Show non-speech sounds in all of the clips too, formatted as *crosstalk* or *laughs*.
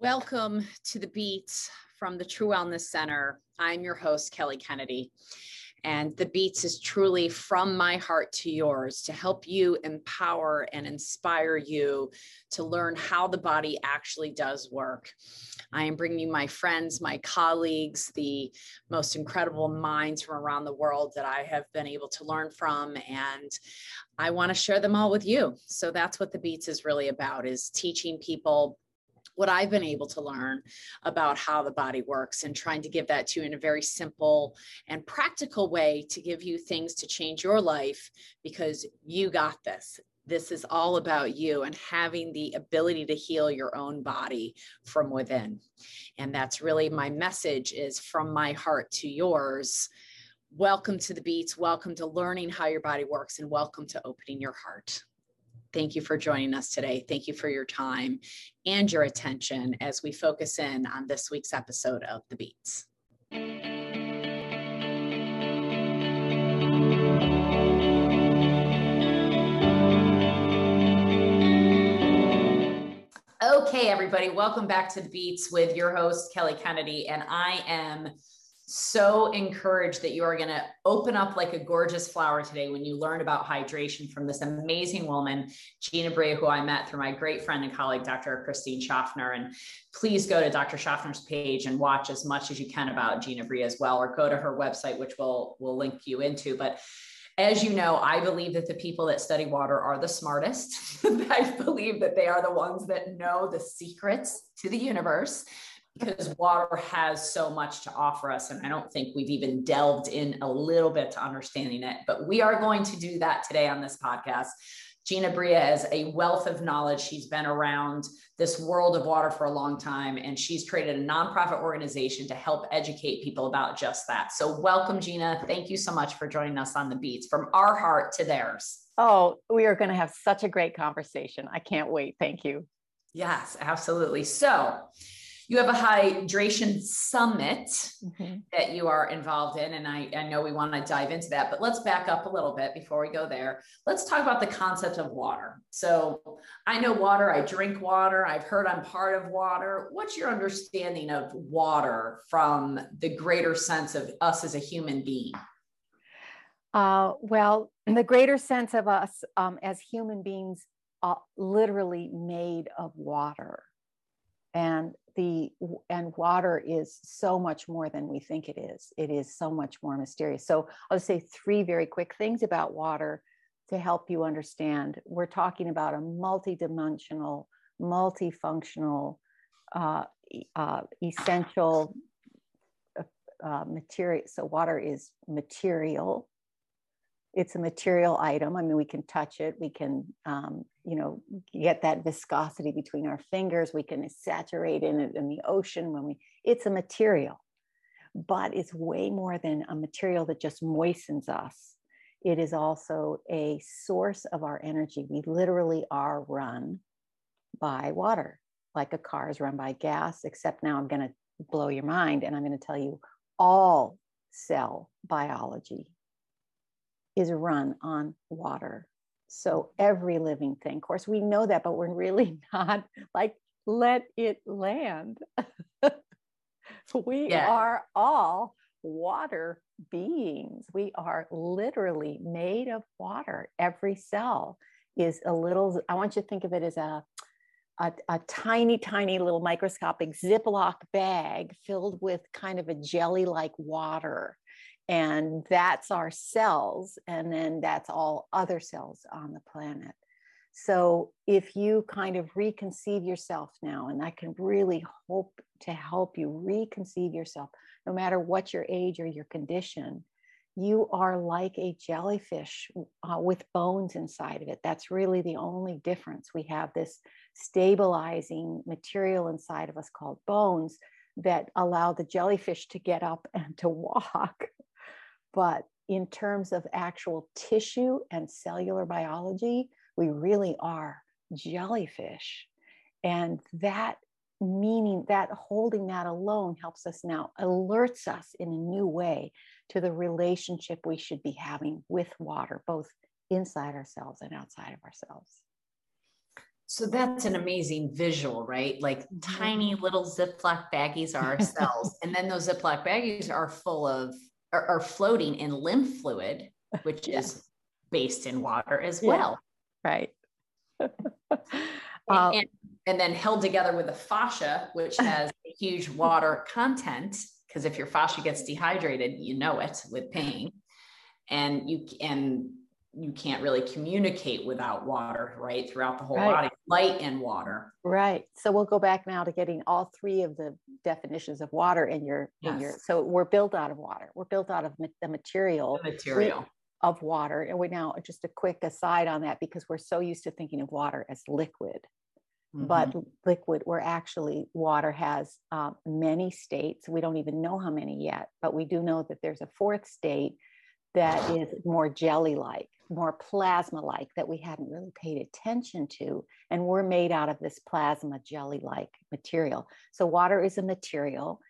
Welcome to the Beats from the True Wellness Center. I'm your host, Kelly Kennedy. And the Beats is truly from my heart to yours to help you empower and inspire you to learn how the body actually does work. I am bringing you my friends, my colleagues, the most incredible minds from around the world that I have been able to learn from. And I want to share them all with you. So that's what the Beats is really about is teaching people what I've been able to learn about how the body works and trying to give that to you in a very simple and practical way to give you things to change your life because you got this. This is all about you and having the ability to heal your own body from within. And that's really my message is from my heart to yours. Welcome to the beats. Welcome to learning how your body works and welcome to opening your heart. Thank you for joining us today. Thank you for your time and your attention as we focus in on this week's episode of The Beats. Okay, everybody, welcome back to The Beats with your host, Kelly Kennedy. And I am so encouraged that you are going to open up like a gorgeous flower today when you learn about hydration from this amazing woman, Gina Bria, who I met through my great friend and colleague, Dr. Christine Schaffner. And please go to Dr. Schaffner's page and watch as much as you can about Gina Bria as well, or go to her website, which we'll, we'll link you into. But as you know, I believe that the people that study water are the smartest. *laughs* I believe that they are the ones that know the secrets to the universe because water has so much to offer us. And I don't think we've even delved in a little bit to understanding it, but we are going to do that today on this podcast. Gina Bria is a wealth of knowledge. She's been around this world of water for a long time, and she's created a nonprofit organization to help educate people about just that. So, welcome, Gina. Thank you so much for joining us on the beats from our heart to theirs. Oh, we are going to have such a great conversation. I can't wait. Thank you. Yes, absolutely. So, you have a hydration summit mm-hmm. that you are involved in. And I, I know we want to dive into that, but let's back up a little bit before we go there. Let's talk about the concept of water. So I know water, I drink water, I've heard I'm part of water. What's your understanding of water from the greater sense of us as a human being? Uh, well, the greater sense of us um, as human beings, uh, literally made of water. And the and water is so much more than we think it is. It is so much more mysterious. So i'll say three very quick things about water to help you understand. We're talking about a multidimensional multifunctional uh, uh, essential uh, uh material. So water is material it's a material item. I mean, we can touch it. We can, um, you know, get that viscosity between our fingers. We can saturate in it in the ocean when we. It's a material, but it's way more than a material that just moistens us. It is also a source of our energy. We literally are run by water, like a car is run by gas. Except now, I'm going to blow your mind, and I'm going to tell you all cell biology is run on water. So every living thing, of course, we know that, but we're really *laughs* not like, let it land. *laughs* we yeah. are all water beings. We are literally made of water. Every cell is a little, I want you to think of it as a, a, a, tiny, tiny little microscopic Ziploc bag filled with kind of a jelly like water and that's our cells and then that's all other cells on the planet. So if you kind of reconceive yourself now and i can really hope to help you reconceive yourself no matter what your age or your condition you are like a jellyfish uh, with bones inside of it. That's really the only difference. We have this stabilizing material inside of us called bones that allow the jellyfish to get up and to *laughs* walk but in terms of actual tissue and cellular biology, we really are jellyfish. And that meaning, that holding that alone helps us now, alerts us in a new way to the relationship we should be having with water, both inside ourselves and outside of ourselves. So that's an amazing visual, right? Like mm-hmm. tiny little Ziploc baggies are our cells. *laughs* and then those Ziploc baggies are full of, are, are floating in lymph fluid, which *laughs* yeah. is based in water as well. Right. and, *laughs* um, and, and, then held together with the fascia, which *laughs* has a huge water content. Because if your fascia gets dehydrated, you know it with pain. And you and you can't really communicate without water, right? Throughout the whole right. body, light and water. Right. So we'll go back now to getting all three of the definitions of water in your yes. in your. So we're built out of water. We're built out of the material. The material. of water. And we now just a quick aside on that because we're so used to thinking of water as liquid. Mm-hmm. But liquid, where actually water has um, many states. We don't even know how many yet, but we do know that there's a fourth state that is more jelly like more plasma like that we hadn't really paid attention to. And we're made out of this plasma jelly like material. So, water is a material.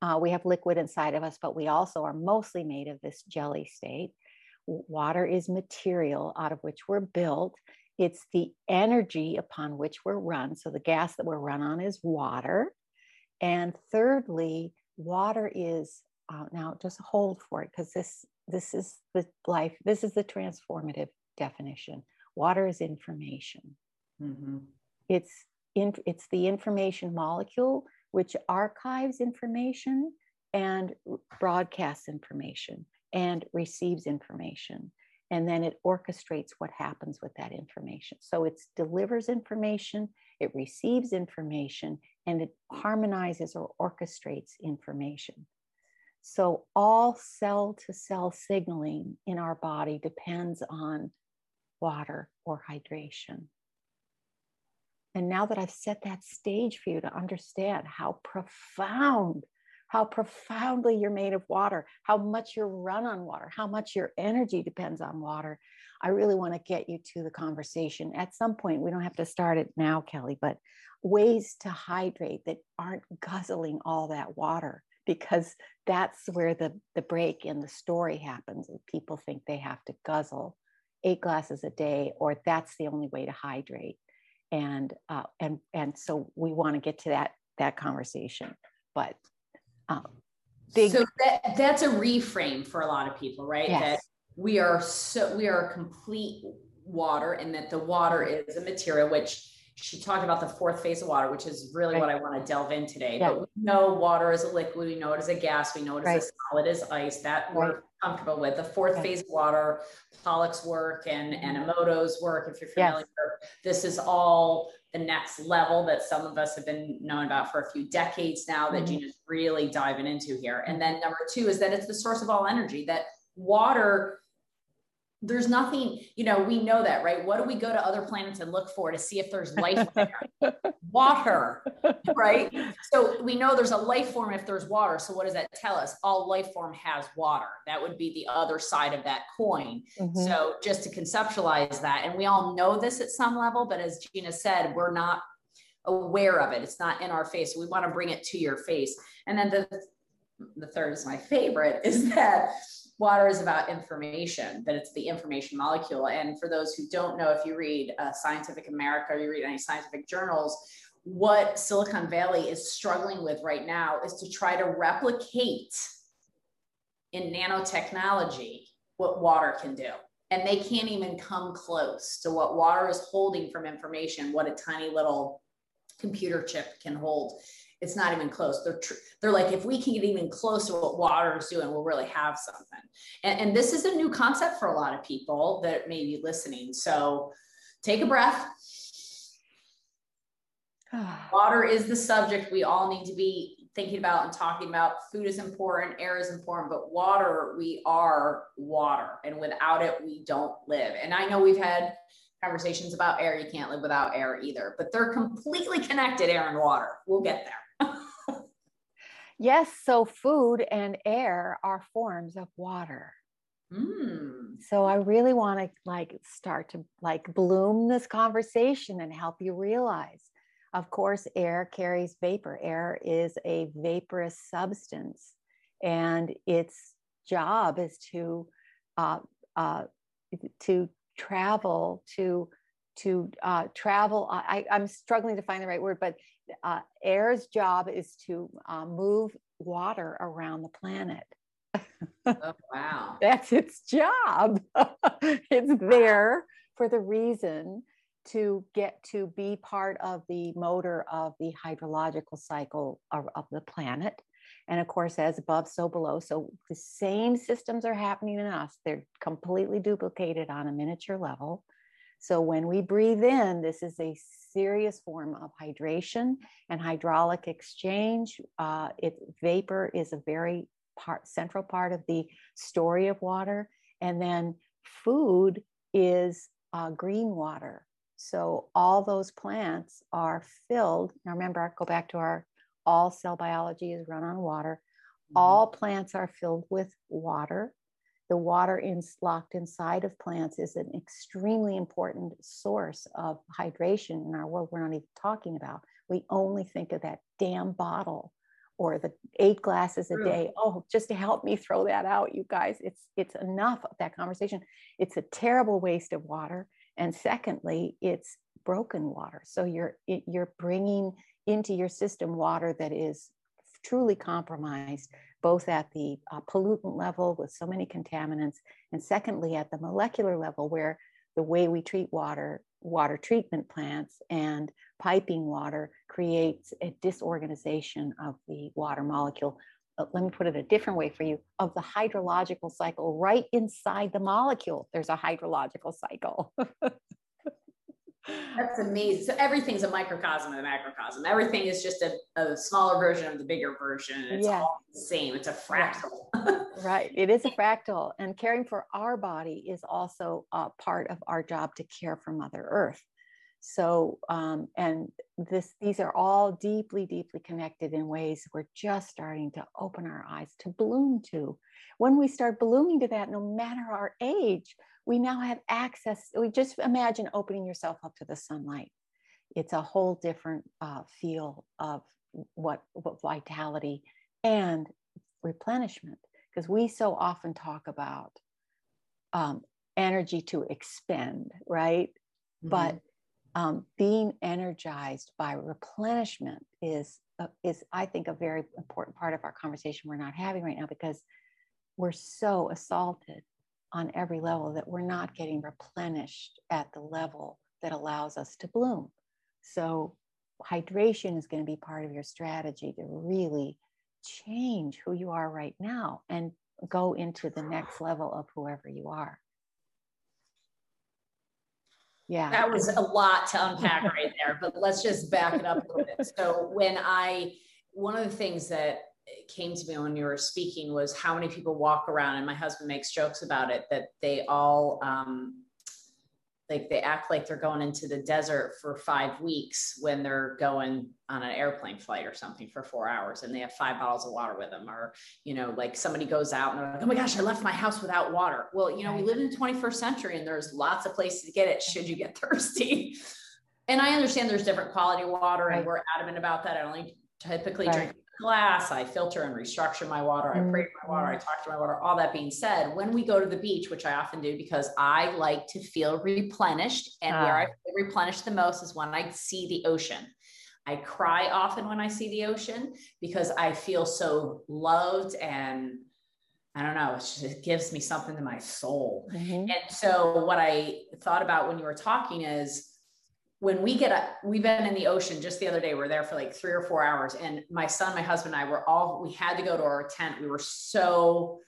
Uh, we have liquid inside of us, but we also are mostly made of this jelly state. Water is material out of which we're built. It's the energy upon which we're run. So, the gas that we're run on is water. And thirdly, water is uh, now just hold for it because this this is the life, this is the transformative definition. Water is information. Mm-hmm. It's in, it's the information molecule which archives information and broadcasts information and receives information and then it orchestrates what happens with that information so it delivers information it receives information and it harmonizes or orchestrates information so, all cell to cell signaling in our body depends on water or hydration. And now that I've set that stage for you to understand how profound, how profoundly you're made of water, how much you're run on water, how much your energy depends on water, I really want to get you to the conversation. At some point, we don't have to start it now, Kelly, but ways to hydrate that aren't guzzling all that water because that's where the, the break in the story happens. People think they have to guzzle eight glasses a day, or that's the only way to hydrate. And uh, and and so we want to get to that that conversation. But um, big... so that that's a reframe for a lot of people, right? Yes. That we are so we are complete water, and that the water is a material which she talked about the fourth phase of water, which is really right. what I want to delve in today. Yeah. But we know water is a liquid, we know it is a gas, we know it is right. a solid as ice. That right. we're comfortable with. The fourth phase of water, Pollack's work and, and mm-hmm. Emoto's work, if you're familiar, yes. this is all the next level that some of us have been knowing about for a few decades now that mm-hmm. Gina's really diving into here. And then number two is that it's the source of all energy, that water there's nothing, you know, we know that, right? What do we go to other planets and look for to see if there's life *laughs* there? water, right? So we know there's a life form if there's water. So what does that tell us? All life form has water. That would be the other side of that coin. Mm-hmm. So just to conceptualize that, and we all know this at some level, but as Gina said, we're not aware of it. It's not in our face. We want to bring it to your face. And then the the third is my favorite is that water is about information, that it's the information molecule. And for those who don't know, if you read uh, Scientific America or you read any scientific journals, what Silicon Valley is struggling with right now is to try to replicate in nanotechnology what water can do. And they can't even come close to what water is holding from information, what a tiny little computer chip can hold it's not even close. They're tr- they're like, if we can get even close to what water is doing, we'll really have something. And, and this is a new concept for a lot of people that may be listening. So take a breath. *sighs* water is the subject we all need to be thinking about and talking about. Food is important, air is important, but water, we are water. And without it, we don't live. And I know we've had conversations about air. You can't live without air either, but they're completely connected, air and water. We'll get there. Yes, so food and air are forms of water. Mm. So I really want to like start to like bloom this conversation and help you realize. Of course, air carries vapor. Air is a vaporous substance, and its job is to uh, uh, to travel to to uh, travel. I, I'm struggling to find the right word, but uh, air's job is to uh, move water around the planet. oh, wow. *laughs* That's its job. *laughs* it's there for the reason to get to be part of the motor of the hydrological cycle of, of the planet. And of course, as above, so below. So the same systems are happening in us. They're completely duplicated on a miniature level. So when we breathe in, this is a serious form of hydration and hydraulic exchange. Uh, it vapor is a very part, central part of the story of water. And then food is uh, green water. So all those plants are filled. Now remember, go back to our all cell biology is run on water. Mm-hmm. All plants are filled with water the water in, locked inside of plants is an extremely important source of hydration in our world we're not even talking about. We only think of that damn bottle or the eight glasses a day. Oh, just to help me throw that out, you guys. It's it's enough of that conversation. It's a terrible waste of water. And secondly, it's broken water. So you're you're bringing into your system water that is truly compromised both at the uh, pollutant level with so many contaminants, and secondly, at the molecular level, where the way we treat water, water treatment plants, and piping water creates a disorganization of the water molecule. Uh, let me put it a different way for you of the hydrological cycle right inside the molecule. There's a hydrological cycle. *laughs* That's amazing. So everything's a microcosm of a macrocosm. Everything is just a, a smaller version of the bigger version. It's all the same. It's a fractal. *laughs* right. It is a fractal. And caring for our body is also a part of our job to care for Mother Earth. So, um, and this, these are all deeply, deeply connected in ways we're just starting to open our eyes to bloom to. When we start blooming to that, no matter our age, we now have access. We just imagine opening yourself up to the sunlight. It's a whole different uh, feel of what, what vitality and replenishment, because we so often talk about um, energy to expend, right? Mm-hmm. But um, being energized by replenishment is uh, is I think a very important part of our conversation we're not having right now because we're so assaulted on every level that we're not getting replenished at the level that allows us to bloom. So, hydration is going to be part of your strategy to really change who you are right now and go into the next level of whoever you are. Yeah. That was a lot to unpack right there, but let's just back it up a little bit. So, when I, one of the things that came to me when you were speaking was how many people walk around, and my husband makes jokes about it that they all um, like they act like they're going into the desert for five weeks when they're going on an airplane flight or something for four hours and they have five bottles of water with them or you know like somebody goes out and they're like oh my gosh i left my house without water. Well you know we live in the 21st century and there's lots of places to get it should you get *laughs* thirsty. And i understand there's different quality water and we're adamant about that. I only typically right. drink glass, I filter and restructure my water, I pray my water, I mm-hmm. talk to my water. All that being said, when we go to the beach, which I often do because I like to feel replenished, and where I ah. feel replenished the most is when I see the ocean. I cry often when I see the ocean because I feel so loved and I don't know, just, it gives me something to my soul. Mm-hmm. And so, what I thought about when you were talking is, when we get up, we've been in the ocean just the other day. We are there for like three or four hours, and my son, my husband, and I were all we had to go to our tent. We were so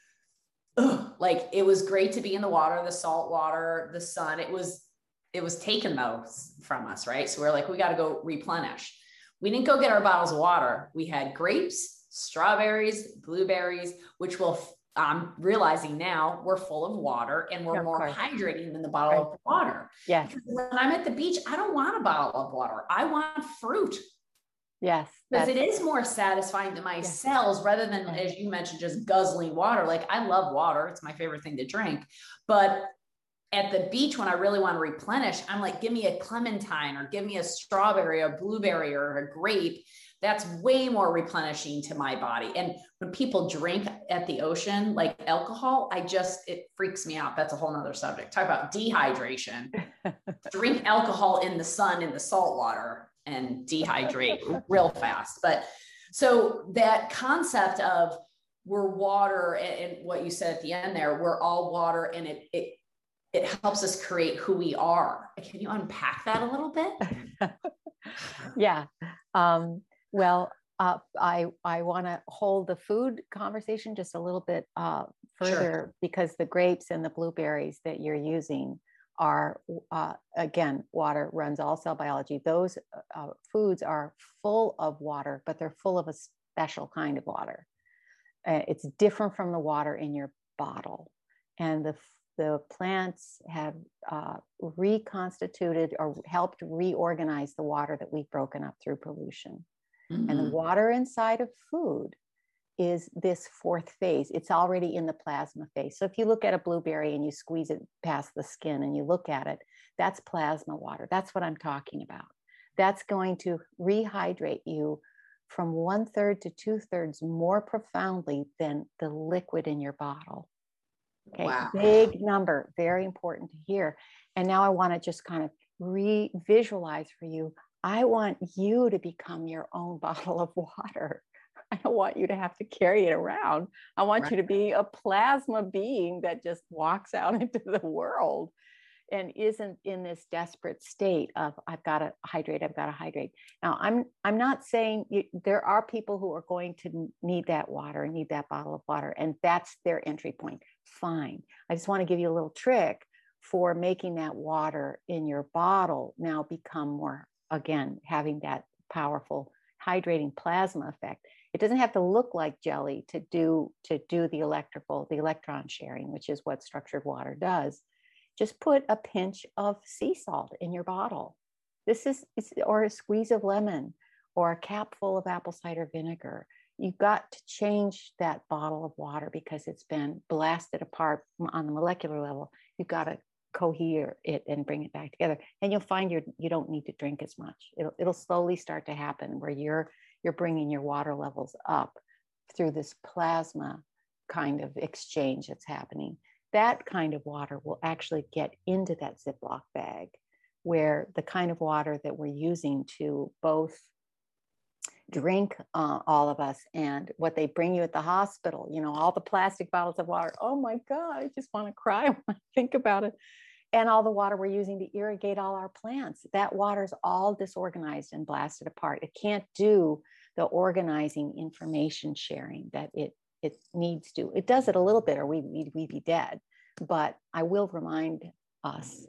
ugh, like it was great to be in the water, the salt water, the sun. It was it was taken though from us, right? So we we're like, we got to go replenish. We didn't go get our bottles of water. We had grapes, strawberries, blueberries, which will I'm realizing now we're full of water and we're more hydrating than the bottle right. of water. Yes. when I'm at the beach, I don't want a bottle of water. I want fruit. Yes. Because it is more satisfying to my yes. cells rather than, as you mentioned, just guzzling water. Like I love water. It's my favorite thing to drink. But at the beach when I really want to replenish, I'm like, give me a clementine or give me a strawberry, a blueberry, or a grape. That's way more replenishing to my body. And when people drink at the ocean, like alcohol, I just, it freaks me out. That's a whole nother subject. Talk about dehydration. *laughs* drink alcohol in the sun, in the salt water, and dehydrate real fast. But so that concept of we're water and, and, what you said at the end there, we're all water and it, it it helps us create who we are. Can you unpack that a little bit? *laughs* yeah. Um, well, uh, I I want to hold the food conversation just a little bit uh, further sure. because the grapes and the blueberries that you're using are uh, again water runs all cell biology. Those uh, foods are full of water, but they're full of a special kind of water. Uh, it's different from the water in your bottle, and the the plants have uh, reconstituted or helped reorganize the water that we've broken up through pollution. Mm-hmm. And the mm-hmm. water inside of food is this fourth phase. It's already in the plasma phase. So if you look at a blueberry and you squeeze it past the skin and you look at it, that's plasma water. That's what I'm talking about. That's going to rehydrate you from one third to two thirds more profoundly than the liquid in your bottle. Okay, wow. big number, very important to hear. And now I want to just kind of re visualize for you. I want you to become your own *laughs* bottle of water. I don't want you to have to carry it around. I want right. you to be a plasma being that just walks out *laughs* into the world and isn't in this desperate state of I've got to hydrate, I've got to hydrate. Now, I'm I'm not saying you, there are people who are going to need that water, need that bottle of water, and that's their entry point. Fine. I just want to give you a little trick for making that water in your bottle now become more again having that powerful hydrating plasma effect it doesn't have to look like jelly to do to do the electrical the electron sharing which is what structured water does just put a pinch of sea salt in your bottle. This is, or a squeeze of lemon or a cap full of apple cider vinegar. You've got to change that bottle of water because it's been blasted apart on the molecular level. You've got to cohere it and bring it back together. And you'll find you you don't need to drink as much. It'll, it'll slowly start to happen where you're you're bringing your water levels up through this plasma kind of exchange that's happening that kind of water will actually get into that Ziploc bag, where the kind of water that we're using to both drink uh, all of us and what they bring you at the hospital you know all the plastic bottles of water oh my god i just want to cry *laughs* when i think about it and all the water we're using to irrigate all our plants that water's all disorganized and blasted apart it can't do the organizing information sharing that it it needs to. It does it a little bit, or we we'd, we'd be dead. But I will remind us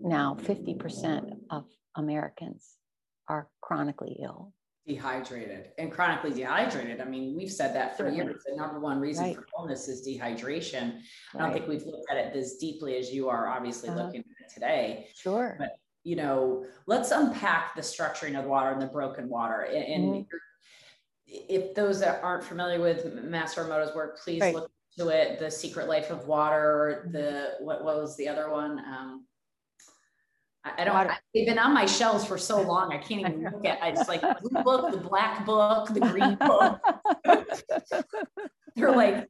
now 50% of Americans are chronically ill. Dehydrated and chronically dehydrated. I mean, we've said that for years. The number one reason right. for illness is dehydration. Right. I don't think we've looked at it as deeply as you are obviously uh-huh. looking at it today. Sure. But you know, let's unpack the structuring of the water and the broken water. And, and mm-hmm if those that aren't familiar with Master Emoto's work, please right. look to it. The Secret Life of Water. The what, what was the other one? Um, I, don't. I, they've been on my shelves for so long. I can't even look at. I just like the *laughs* blue book, the black book, the green book. They're like,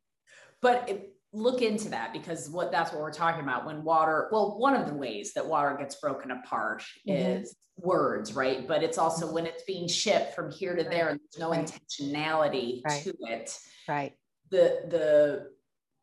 but it, look into that because what that's what we're talking about when water. Well, one of the ways that water gets broken apart mm-hmm. is words, right? But it's also mm-hmm. when it's being shipped from here to there, and there's no right. intentionality right. to it. Right. The the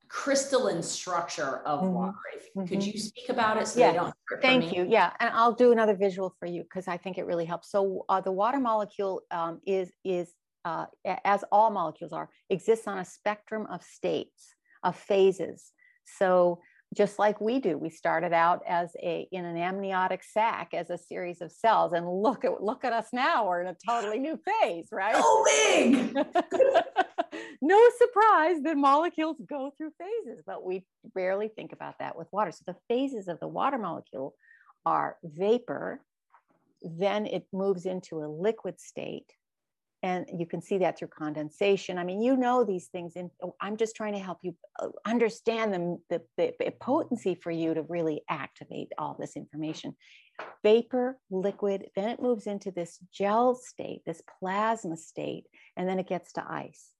crystalline structure of mm-hmm. water. Mm-hmm. Could you speak about it so yeah. don't? Thank you. Yeah, and I'll do another visual for you because I think it really helps. So uh, the water molecule um, is is uh, as all molecules are exists on a spectrum of states of phases. So just like we do. We started out as a in an amniotic sac as a series of cells, and look at look at us now. We're in a totally new phase, right? oh, big. *laughs* no surprise that molecules go through phases, but we rarely think about that with water. So the phases of the water molecule are vapor, then it moves into a liquid state, and you can see that through condensation. I mean, you know these things, and oh, I'm just trying to help you uh, understand them, the, the, the potency for you to really activate all this information. Vapor, liquid, then it moves into this gel state, this plasma state, and then it gets to ice.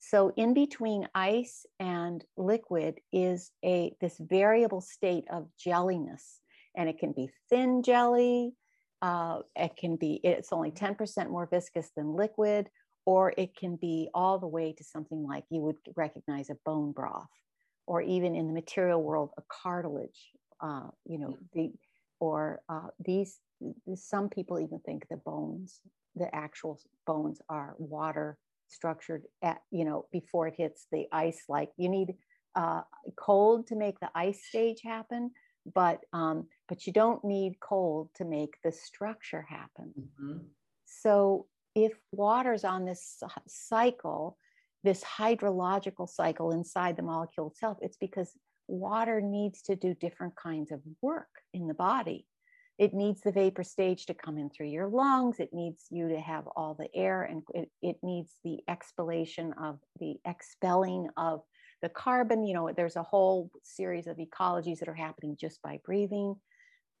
So in between ice and liquid is a this variable state of jelliness, and it can be thin jelly, uh, it can be, it's only 10% more viscous than liquid, or it can be all the way to something like you would recognize a bone broth, or even in the material world, a cartilage, uh, you know, the, or uh, these, some people even think the bones, the actual bones are water structured at, you know, before it hits the ice, like you need uh, cold to make the ice stage happen but um, but you don't need cold to make the structure happen. Mm-hmm. So if water's on this cycle, this hydrological cycle inside the molecule itself, it's because water needs to do different kinds of work in the body. It needs the vapor stage to come in through your lungs. It needs you to have all the air and it, it needs the expellation of the expelling of the carbon, you know, there's a whole series of ecologies that are happening just by breathing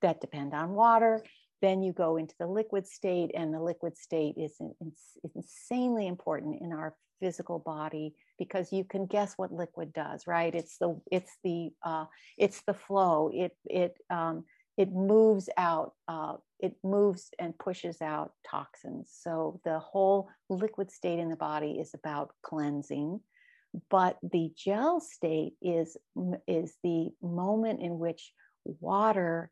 that depend on water. Then you go into the liquid state, and the liquid state is, is insanely important in our physical body because you can guess what liquid does, right? It's the it's the uh, it's the flow. It it um, it moves out. Uh, it moves and pushes out toxins. So the whole liquid state in the body is about cleansing but the gel state is is the moment in which water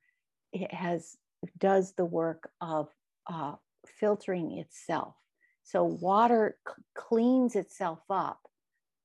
has does the work of uh, filtering itself so water cleans itself up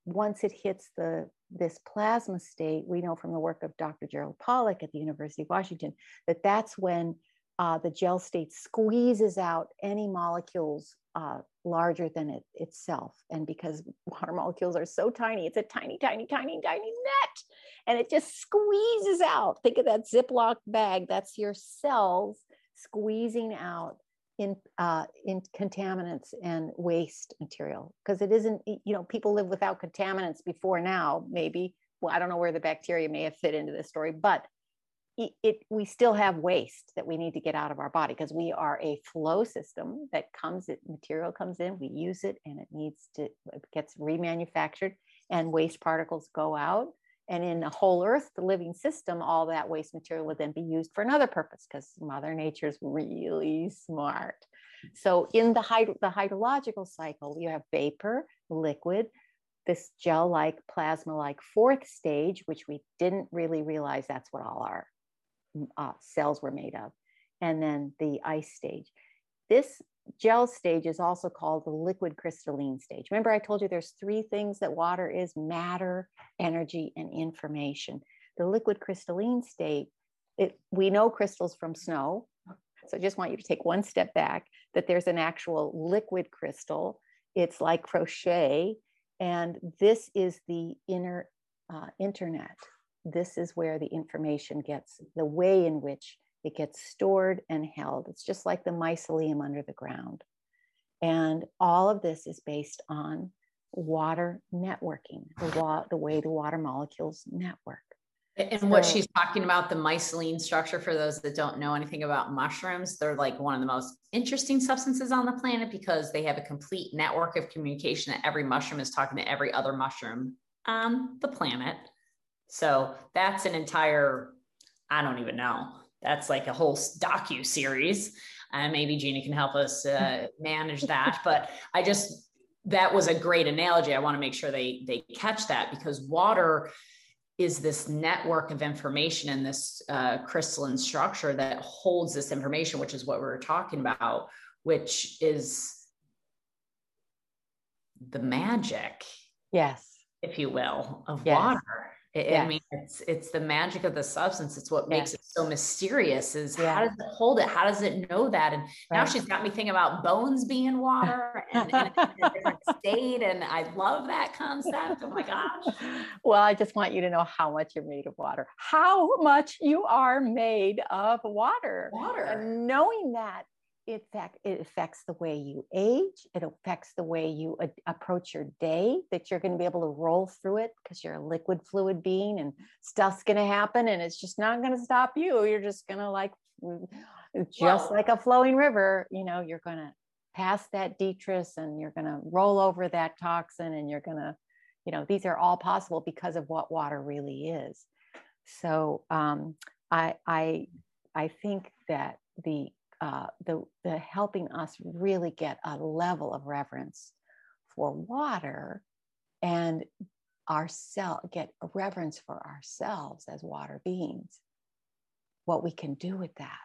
once it hits the this plasma state we know from the work of dr gerald pollack at the university of washington that that's when uh, the gel state squeezes out any molecules uh, larger than it itself. And because *laughs* water molecules are so tiny, it's a tiny, tiny, tiny, tiny net. And it just squeezes out. Think of that Ziploc bag. That's your cells squeezing out in uh, in contaminants and waste material. Because it isn't, you know, people live without contaminants before now, maybe. Well, I don't know where the bacteria may have fit into this story, but it, it, we still have waste that we need to get out of our body because we are a flow system that comes it material comes in we use it and it needs to it gets remanufactured and waste particles go out and in the whole earth the living system all that waste material would then be used for another purpose because mother nature's really smart so in the, the hydrological cycle you have vapor liquid this gel like plasma like fourth stage which we didn't really realize that's what all our uh, cells were made of, and then the ice stage. This gel stage is also called the liquid crystalline stage. Remember, I told you there's three things that water is matter, energy, and information. The liquid crystalline state, it, we know crystals from snow. So I just want you to take one step back that there's an actual liquid crystal. It's like crochet. And this is the inner uh, internet this is where the information gets, the way in which it gets stored and held. It's just like the mycelium under the ground. And all of this is based on water networking, the, wa- the way the water molecules network. And so, what she's talking about, the mycelium structure, for those that don't know anything about mushrooms, they're like one of the most interesting substances on the planet because they have a complete network of communication that every mushroom is talking to every other mushroom on the planet. So that's an entire, I don't even know. That's like a whole docu series. And uh, maybe Gina can help us uh, *laughs* manage that. But I just that was a great analogy. I want to make sure they they catch that because water is this network of information and this uh, crystalline structure that holds this information, which is what we were talking about, which is the magic, yes, if you will, of yes. water yes. I mean, it's it's the magic of the substance. It's what makes yes. it so mysterious. Is yeah. how does it hold it? How does it know that? And right. now she's got me thinking about bones being water and, and a different *laughs* state. And I love that concept. Oh my gosh. Well, I just want you to know how much you're made of water. How much you are made of water. Water. And knowing that in fact, it affects the way you age. It affects the way you a- approach your day, that you're going to be able to roll through it because you're a liquid fluid being and stuff's going to happen and it's just not going to stop you. You're just going to like, mm, just like a flowing river, you know, you're going to pass that detritus and you're going to roll over that toxin and you're going to, you know, these are all possible because of what water really is. So um, I, I, I think that the uh, the, the helping us really get a level of reverence for water and ourselves get a reverence for ourselves as water beings what we can do with that.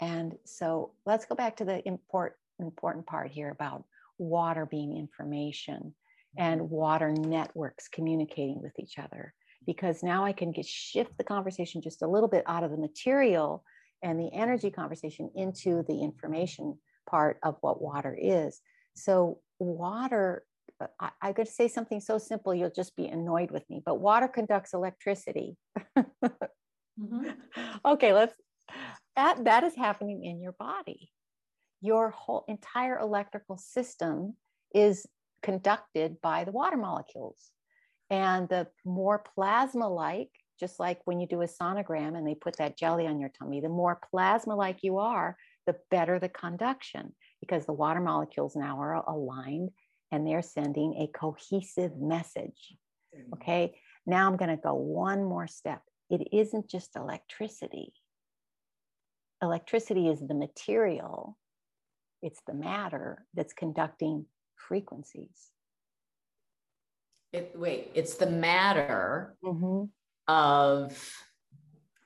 And so let's go back to the important important part here about water being information and water networks communicating with each other because now i can get shift the conversation just a little bit out of the material and the energy conversation into the information part of what water is. So, water, I, I could say something so simple, you'll just be annoyed with me, but water conducts electricity. Mm-hmm. *laughs* Okay, let's, that, that is happening in your body. Your whole entire electrical system is conducted by the water molecules. And the more plasma like just like when you do a sonogram and they put that jelly on your tummy, the more plasma like you are, the better the conduction because the water molecules now are aligned and they're sending a cohesive message. Okay, now I'm going to go one more step. It isn't just electricity, electricity is the material, it's the matter that's conducting frequencies. It, wait, it's the matter Mm-hmm. Of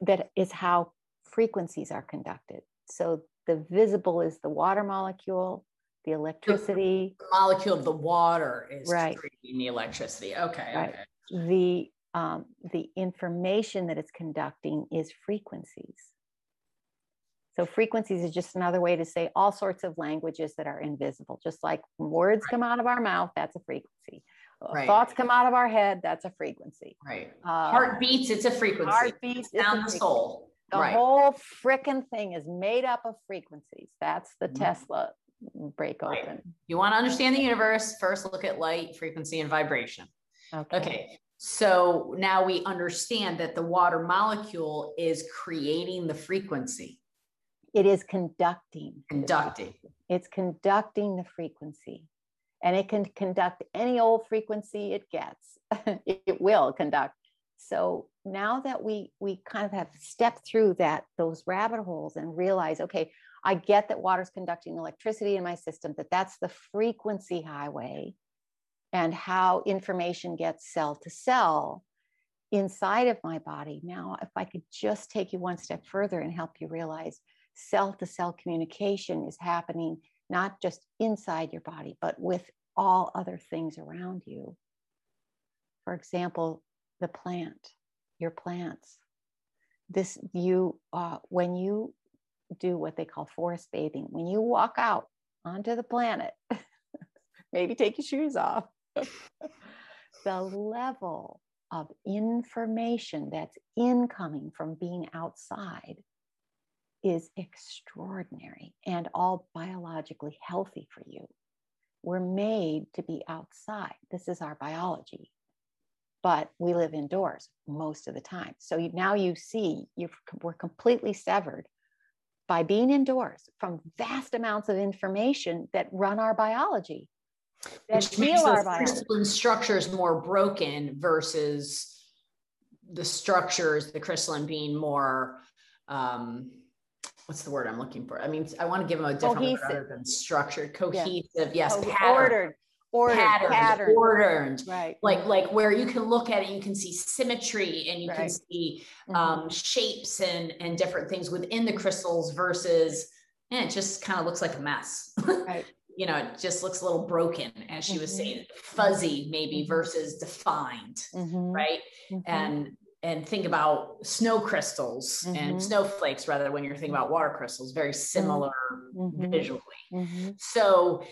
that is how frequencies are conducted. So the visible is the water molecule, the electricity, the molecule of the water is Right. creating the electricity. Okay. Right. okay. the um, the information that it's conducting is frequencies. So frequencies is just another way to say all sorts of languages that are invisible. Just like words come out of our mouth, that's a frequency. Right. Thoughts come out of our head, that's a frequency. Right. Uh, Heart beats, it's a frequency. heartbeats, Down the soul. The right. whole frickin' thing is made up of frequencies. That's the Mhm. Tesla break Right. open. you want to understand the universe, first look at light, frequency, and vibration. Okay. Okay. So now we understand that the water molecule is creating the frequency, It is conducting. conducting. It's conducting the frequency. And it can conduct any old frequency it gets. *laughs* it will conduct. So now that we we kind of have stepped through that those rabbit holes and realize, okay, I get that water's conducting electricity in my system, that that's the frequency highway and how information gets cell to cell inside of my body. Now, if I could just take you one step further and help you realize cell to cell communication is happening not just inside your body, but with all other things around you. For example, the plant, your plants. This you uh, when you do what they call forest bathing, when you walk out onto the planet, *laughs* maybe take your shoes off. *laughs* the level of information that's incoming from being outside is extraordinary and all biologically healthy for you. We're made to be outside. This is our biology. But we live indoors most of the time. So you, now you see you we're completely severed by being indoors from vast amounts of information that run our biology, that Which makes our crystalline structures more broken versus the structures, the crystalline being more, um, what's the word I'm looking for? I mean, I want to give them a different word Cohesive. other than structured, cohesive, yes, Oh, pattern, ordered, ordered, patterned, patterned. ordered. Right. Like, like where you can look at it, you can see symmetry and you can Right. see Mhm. um, shapes and and different things within the crystals versus eh, it just kind of looks like a mess. *laughs* Right. you know, it just looks a little broken, as she was Mhm. saying, fuzzy maybe Mhm. versus defined, Mhm. right? Mhm. And and think about snow crystals and Mhm. snowflakes rather when you're thinking about water crystals, very similar Mhm. visually. Mhm. So,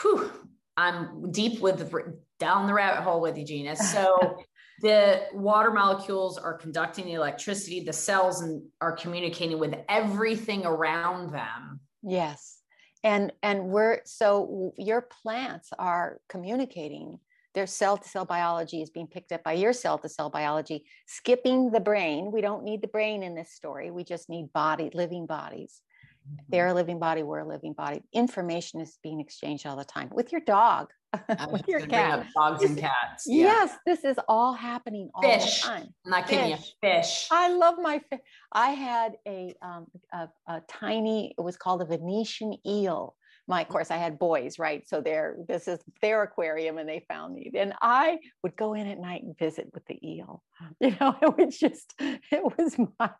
whew, I'm deep with the, down the rabbit hole with you, Gina. So, *laughs* the water molecules are conducting the electricity. The cells and are communicating with everything around them Yes. And and we're so your plants are communicating their cell to cell biology is being picked up by your cell to cell biology, skipping the brain. We don't need the brain in this story. We just need body, living bodies. Mm-hmm. They're a living body, we're a living body. Information is being exchanged all the time with your dog, *laughs* with your cat. Dogs and cats. Yeah. Yes, this is all happening all fish. the time. I'm not kidding fish. you. Fish. I love my fish. I had a, um, a, a tiny, it was called a Venetian eel my course i had boys right? So they're this is their aquarium and they found me. And i would go in at night and visit with the eel *laughs* you know it was just it was my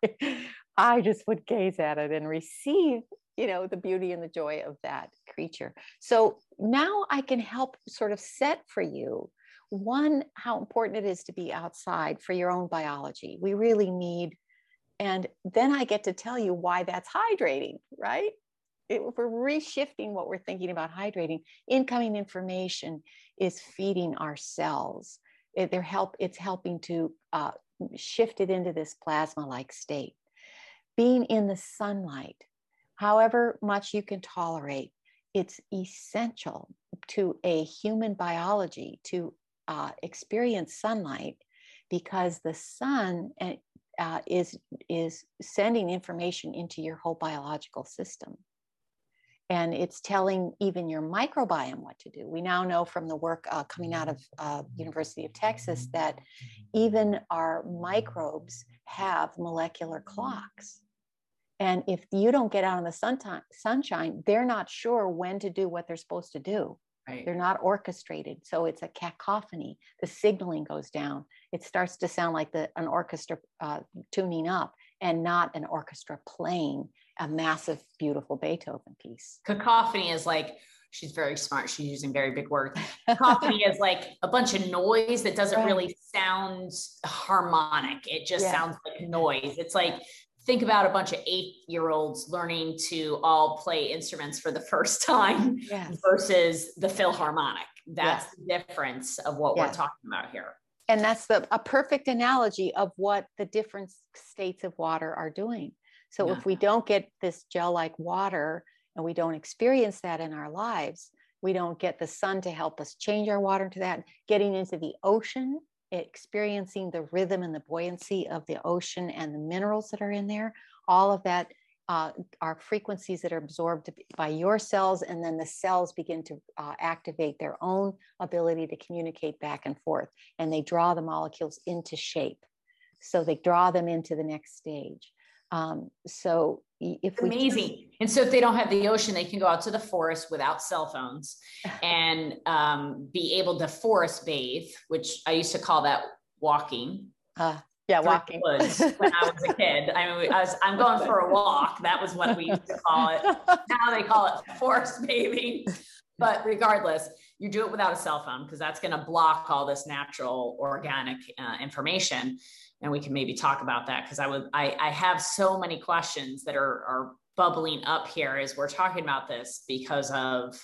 i just would gaze at it and receive you know the beauty and the joy of that creature. So now i can help sort of set for you one how important it is to be outside for your own biology. We really need and then i get to tell you why that's hydrating right if we're reshifting what we're thinking about hydrating, incoming information is feeding our cells. It, they're help, it's helping to uh, shift it into this plasma like state. Being in the sunlight, however much you can tolerate, it's essential to a human biology to uh, experience sunlight because the sun eh, uh, is, is sending information into your whole biological system and it's telling even your microbiome what to do. We now know from the work uh, coming out of uh, University of Texas that even our microbes have molecular clocks. And if you don't get out in the sun sunshine, they're not sure when to do what they're supposed to do. Right. They're not orchestrated. So it's a cacophony. The signaling goes down. It starts to sound like the, an orchestra uh, tuning up and not an orchestra playing a massive, beautiful Beethoven piece. Cacophony is like, she's very smart. She's using very big words. *laughs* Cacophony is like a bunch of noise that doesn't right. really sound harmonic. It just yeah. sounds like noise. It's like, think about a bunch of eight year olds learning to all play instruments for the first time yes. versus the Philharmonic. That's yes. the difference of what yes. we're talking about here. And that's the, a perfect analogy of what the different states of water are doing. So yeah. if we don't get this gel like water and we don't experience that in our lives, we don't get the sun to help us change our water into that, getting into the ocean, experiencing the rhythm and the buoyancy of the ocean and the minerals that are in there, all of that uh, are frequencies that are absorbed by your cells, and then the cells begin to uh, activate their own ability to communicate back and forth, and they draw the molecules into shape. So they draw them into the next stage. Um, so if we amazing. And so if they don't have the ocean they can go out to the forest without cell phones *laughs* and um, be able to forest bathe which i used to call that walking. Uh, yeah walking. when i was a *laughs* kid. I mean I was, i'm going for a walk. That was what we used to call it. Now they call it forest bathing. But regardless you do it without a cell phone because that's going to block all this natural organic uh, information and we can maybe talk about that because I would I, I have so many questions that are are bubbling up here as we're talking about this because of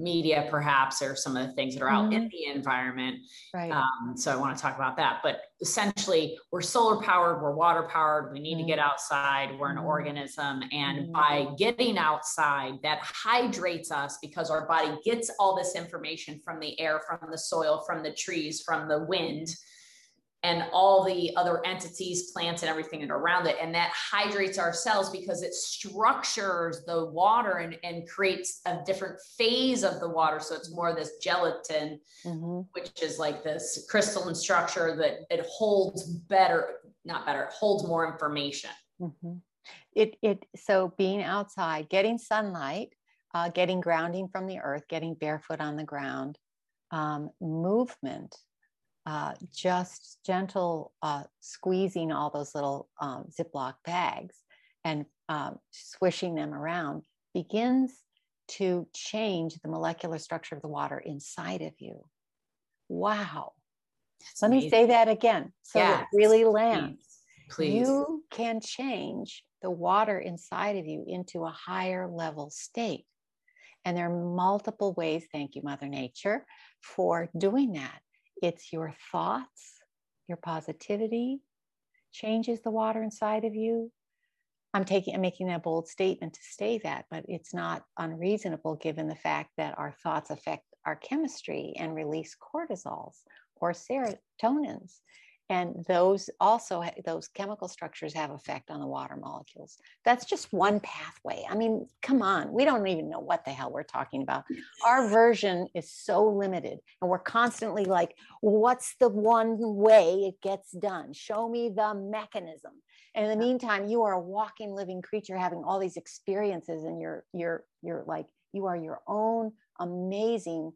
media perhaps or some of the things that are out mm-hmm. in the environment right um, so i want to talk about that but essentially we're solar powered we're water powered we need mm-hmm. to get outside we're an mm-hmm. organism and mm-hmm. by getting outside that hydrates us because our body gets all this information from the air from the soil from the trees from the wind and all the other entities, plants, and everything that are around it. And that hydrates our cells because it structures the water and, and creates a different phase of the water. So it's more this gelatin, mm-hmm. which is like this crystalline structure that it holds better, not better, it holds more information. Mm-hmm. It, it, so being outside, getting sunlight, uh, getting grounding from the earth, getting barefoot on the ground, um, movement, uh, just gentle uh, squeezing all those little um, Ziploc bags and um, swishing them around begins to change the molecular structure of the water inside of you. Wow. That's Let amazing. me say that again so yes. it really lands. Please. Please. You can change the water inside of you into a higher level state. And there are multiple ways, thank you, Mother Nature, for doing that. It's your thoughts, your positivity changes the water inside of you. I'm taking I'm making that bold statement to say that, but it's not unreasonable given the fact that our thoughts affect our chemistry and release cortisols or serotonins and those also those chemical structures have effect on the water molecules. That's just one pathway. I mean come on we don't even know what the hell we're talking about. Our *laughs* version is so limited and we're constantly like what's the one way it gets done? Show me the mechanism. And in the meantime you are a walking living creature having all these experiences and you're you're you're like you are your own amazing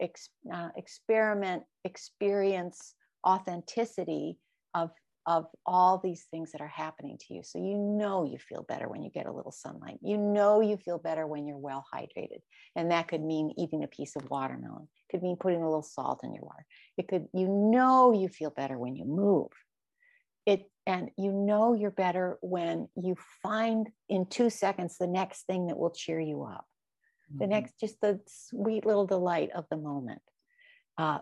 ex, uh, experiment experience authenticity of of all these things that are happening to you. So you know you feel better when you get a little sunlight. You know you feel better when you're well hydrated. And that could mean eating a piece of watermelon. It could mean putting a little salt in your water. It could you know you feel better when you move. It and you know you're better when you find in 2 seconds the next thing that will cheer you up. Mm-hmm. The next just the sweet little delight of the moment. Uh,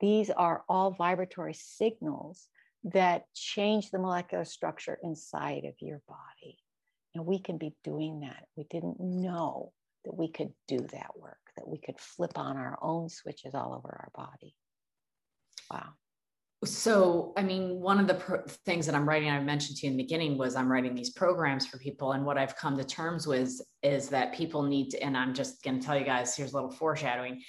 these are all vibratory signals that change the molecular structure inside of your body. And we can be doing that. We didn't know that we could do that work, that we could flip on our own switches all over our body. Wow. So, I mean, one of the pro- things that I'm writing, I mentioned to you in the beginning, was I'm writing these programs for people. And what I've come to terms with is that people need to, and I'm just going to tell you guys here's a little foreshadowing.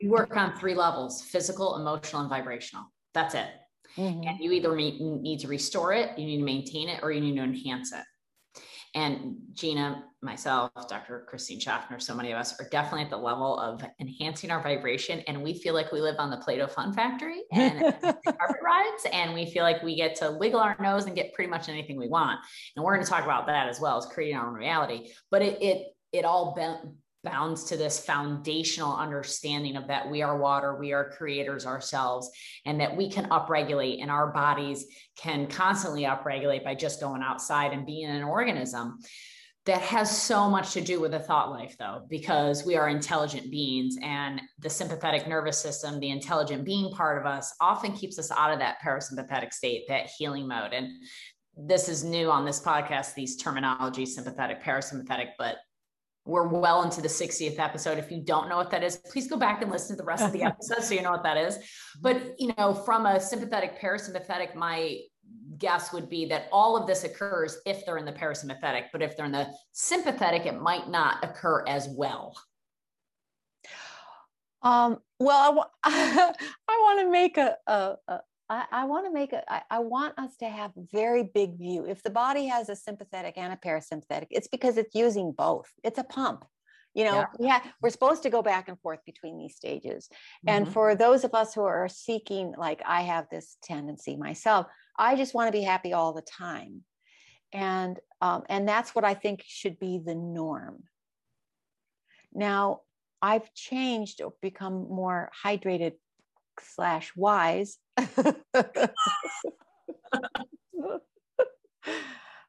You work on three levels physical, emotional, and vibrational. That's it. Mm-hmm. And you either need to restore it, you need to maintain it, or you need to enhance it. And Gina, myself, Dr. Christine Schaffner, so many of us are definitely at the level of enhancing our vibration. And we feel like we live on the Play Doh Fun Factory *laughs* and carpet rides. And we feel like we get to wiggle our nose and get pretty much anything we want. And we're going to talk about that as well as creating our own reality. But it, it, it all bounds to this foundational understanding of that we are water, we are creators ourselves, and that we can upregulate, and our bodies can constantly upregulate by just going outside and being an organism. That has so much to do with the thought life, though, because we are intelligent beings, and the sympathetic nervous system, the intelligent being part of us, often keeps us out of that parasympathetic state, that healing mode. And this is new on this podcast, these terminologies, sympathetic, parasympathetic, but we're well into the 60th episode. If you don't know what that is, please go back and listen to the rest of the *laughs* episode so you know what that is. But, you know, from a sympathetic, parasympathetic, my guess would be that all of this occurs if they're in the parasympathetic, but if they're in the sympathetic, it might not occur as well. Um, well, I, *laughs* I want to make a, a I, I want to make a, I, I want us to have very big view. If the body has a sympathetic and a parasympathetic, it's because it's using both. It's a pump. You know, yeah. yeah, we're supposed to go back and forth between these stages. Mm-hmm. And for those of us who are seeking, like I have this tendency myself, I just want to be happy all the time. And um, and that's what I think should be the norm. Now, I've changed or become more hydrated slash wise *laughs*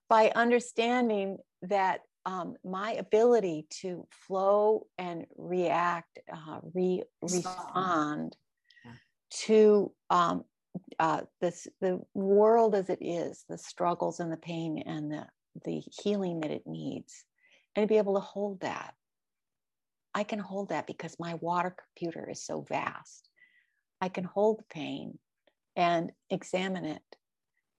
by understanding that um, my ability to flow and react, uh, re- respond yeah. to um, uh, this the world as it is, the struggles and the pain and the the healing that it needs, and to be able to hold that. I can hold that because my water computer is so vast. I can hold the pain and examine it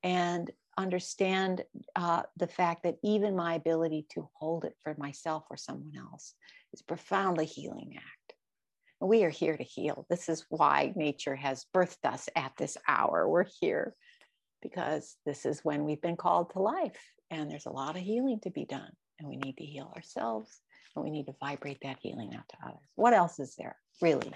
and understand uh, the fact that even my ability to hold it for myself or someone else is profoundly healing act. We are here to heal. This is why nature has birthed us at this hour. We're here because this is when we've been called to life, and there's a lot of healing to be done, and we need to heal ourselves, and we need to vibrate that healing out to others. What else is there, really?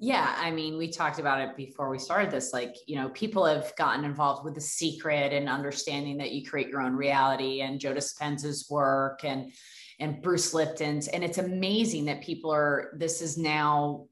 Yeah, I mean, we talked about it before we started this. Like, you know, people have gotten involved with the secret and understanding that you create your own reality, and Joe Dispenza's work and and Bruce Lipton's, and it's amazing that people are. This is now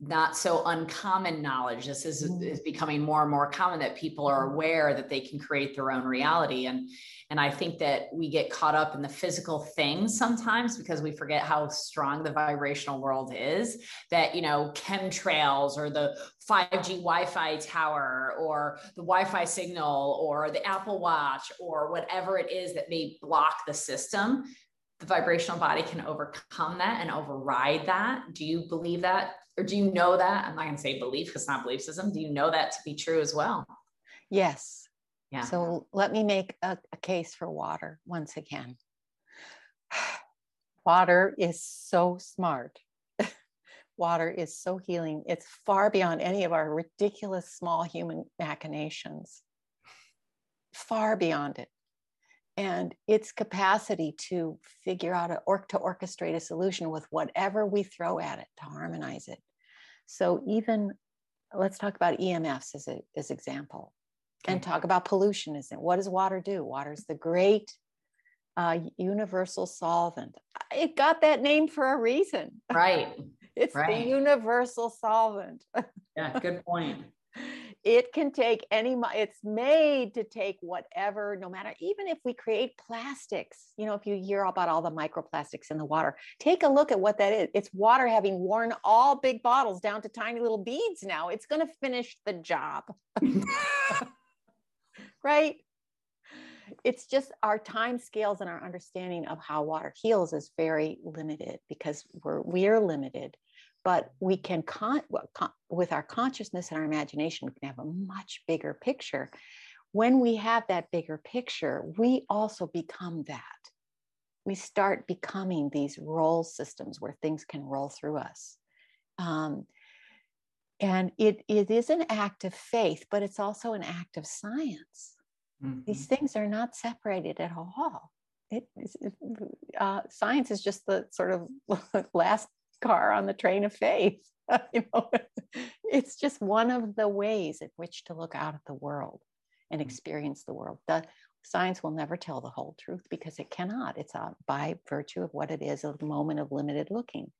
not so uncommon knowledge. This is, mm-hmm. is becoming more and more common that people are aware that they can create their own reality. And, and I think that we get caught up in the physical things sometimes because we forget how strong the vibrational world is that, you know, chemtrails or the 5G Wi-Fi tower or the Wi-Fi signal or the Apple watch or whatever it is that may block the system the vibrational body can overcome that and override that. Do you believe that? Or do you know that? I'm not going to say belief because it's not belief system. Do you know that to be true as well? Yes. Yeah. So let me make a, a case for water once again. *sighs* Water is so smart. *laughs* water is so healing. It's far beyond any of our ridiculous small human machinations. Far beyond it and its capacity to figure out a, or to orchestrate a solution with whatever we throw at it to harmonize it. So even let's talk about EMFs as an as example, okay. and talk about pollution. Is it what does water do? Water is the great uh, universal solvent. It got that name for a reason. Right. *laughs* it's right. the universal solvent. yeah, good point *laughs* it can take any it's made to take whatever no matter even if we create plastics you know if you hear about all the microplastics in the water take a look at what that is. It's water having worn all big bottles down to tiny little beads now. It's going to finish the job. *laughs* Right? It's just our time scales and our understanding of how water heals is very limited because we're we're limited but we can con- with our consciousness and our imagination we can have a much bigger picture. When we have that bigger picture we also become that. We start becoming these roll systems where things can roll through us. Um, and it, it is an act of faith but it's also an act of science. Mm-hmm. these things are not separated at all. It, uh, science is just the sort of *laughs* last car on the train of faith. *laughs* you know, it's just one of the ways in which to look out at the world and mm. experience the world. The science will never tell the whole truth because it cannot. It's a, by virtue of what it is, a moment of limited looking.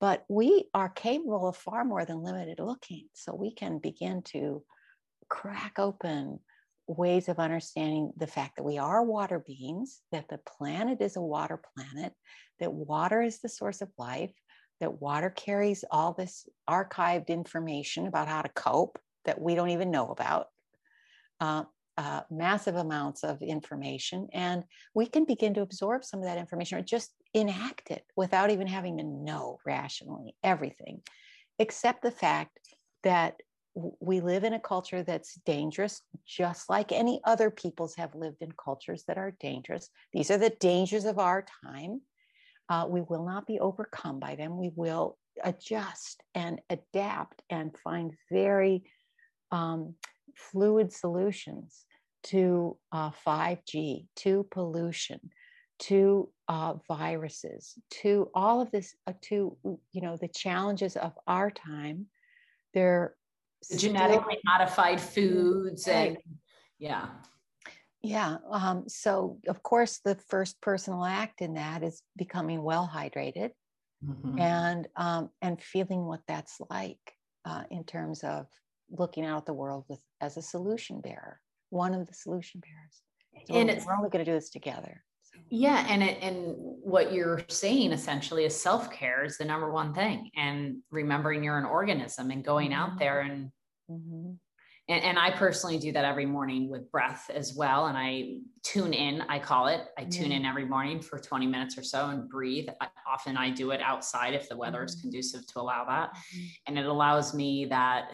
But we are capable of far more than limited looking. So we can begin to crack open ways of understanding the fact that we are water beings, that the planet is a water planet, that water is the source of life, that water carries all this archived information about how to cope that we don't even know about, uh, uh, massive amounts of information. And we can begin to absorb some of that information or just enact it without even having to know rationally everything, except the fact that we live in a culture that's dangerous, just like any other peoples have lived in cultures that are dangerous. These are the dangers of our time. Uh, we will not be overcome by them. We will adjust and adapt and find very um, fluid solutions to uh, 5G, to pollution, to uh, viruses, to all of this, uh, to you know the challenges of our time. They're genetically modified foods and yeah yeah. Um, so, of course, the first personal act in that is becoming well hydrated mm-hmm. and um, and feeling what that's like uh, in terms of looking out at the world with as a solution bearer, one of the solution bearers. So and we're, we're only going to do this together. So. Yeah, and it, and what you're saying essentially is self care is the number one thing, and remembering you're an organism and going mm-hmm. out there and mm-hmm and, and, I personally do that every morning with breath as well. And I tune in, I call it. I tune in every morning for 20 minutes or so and breathe. I, often I do it outside if the weather is mm-hmm. conducive to allow that. Mm-hmm. And it allows me that,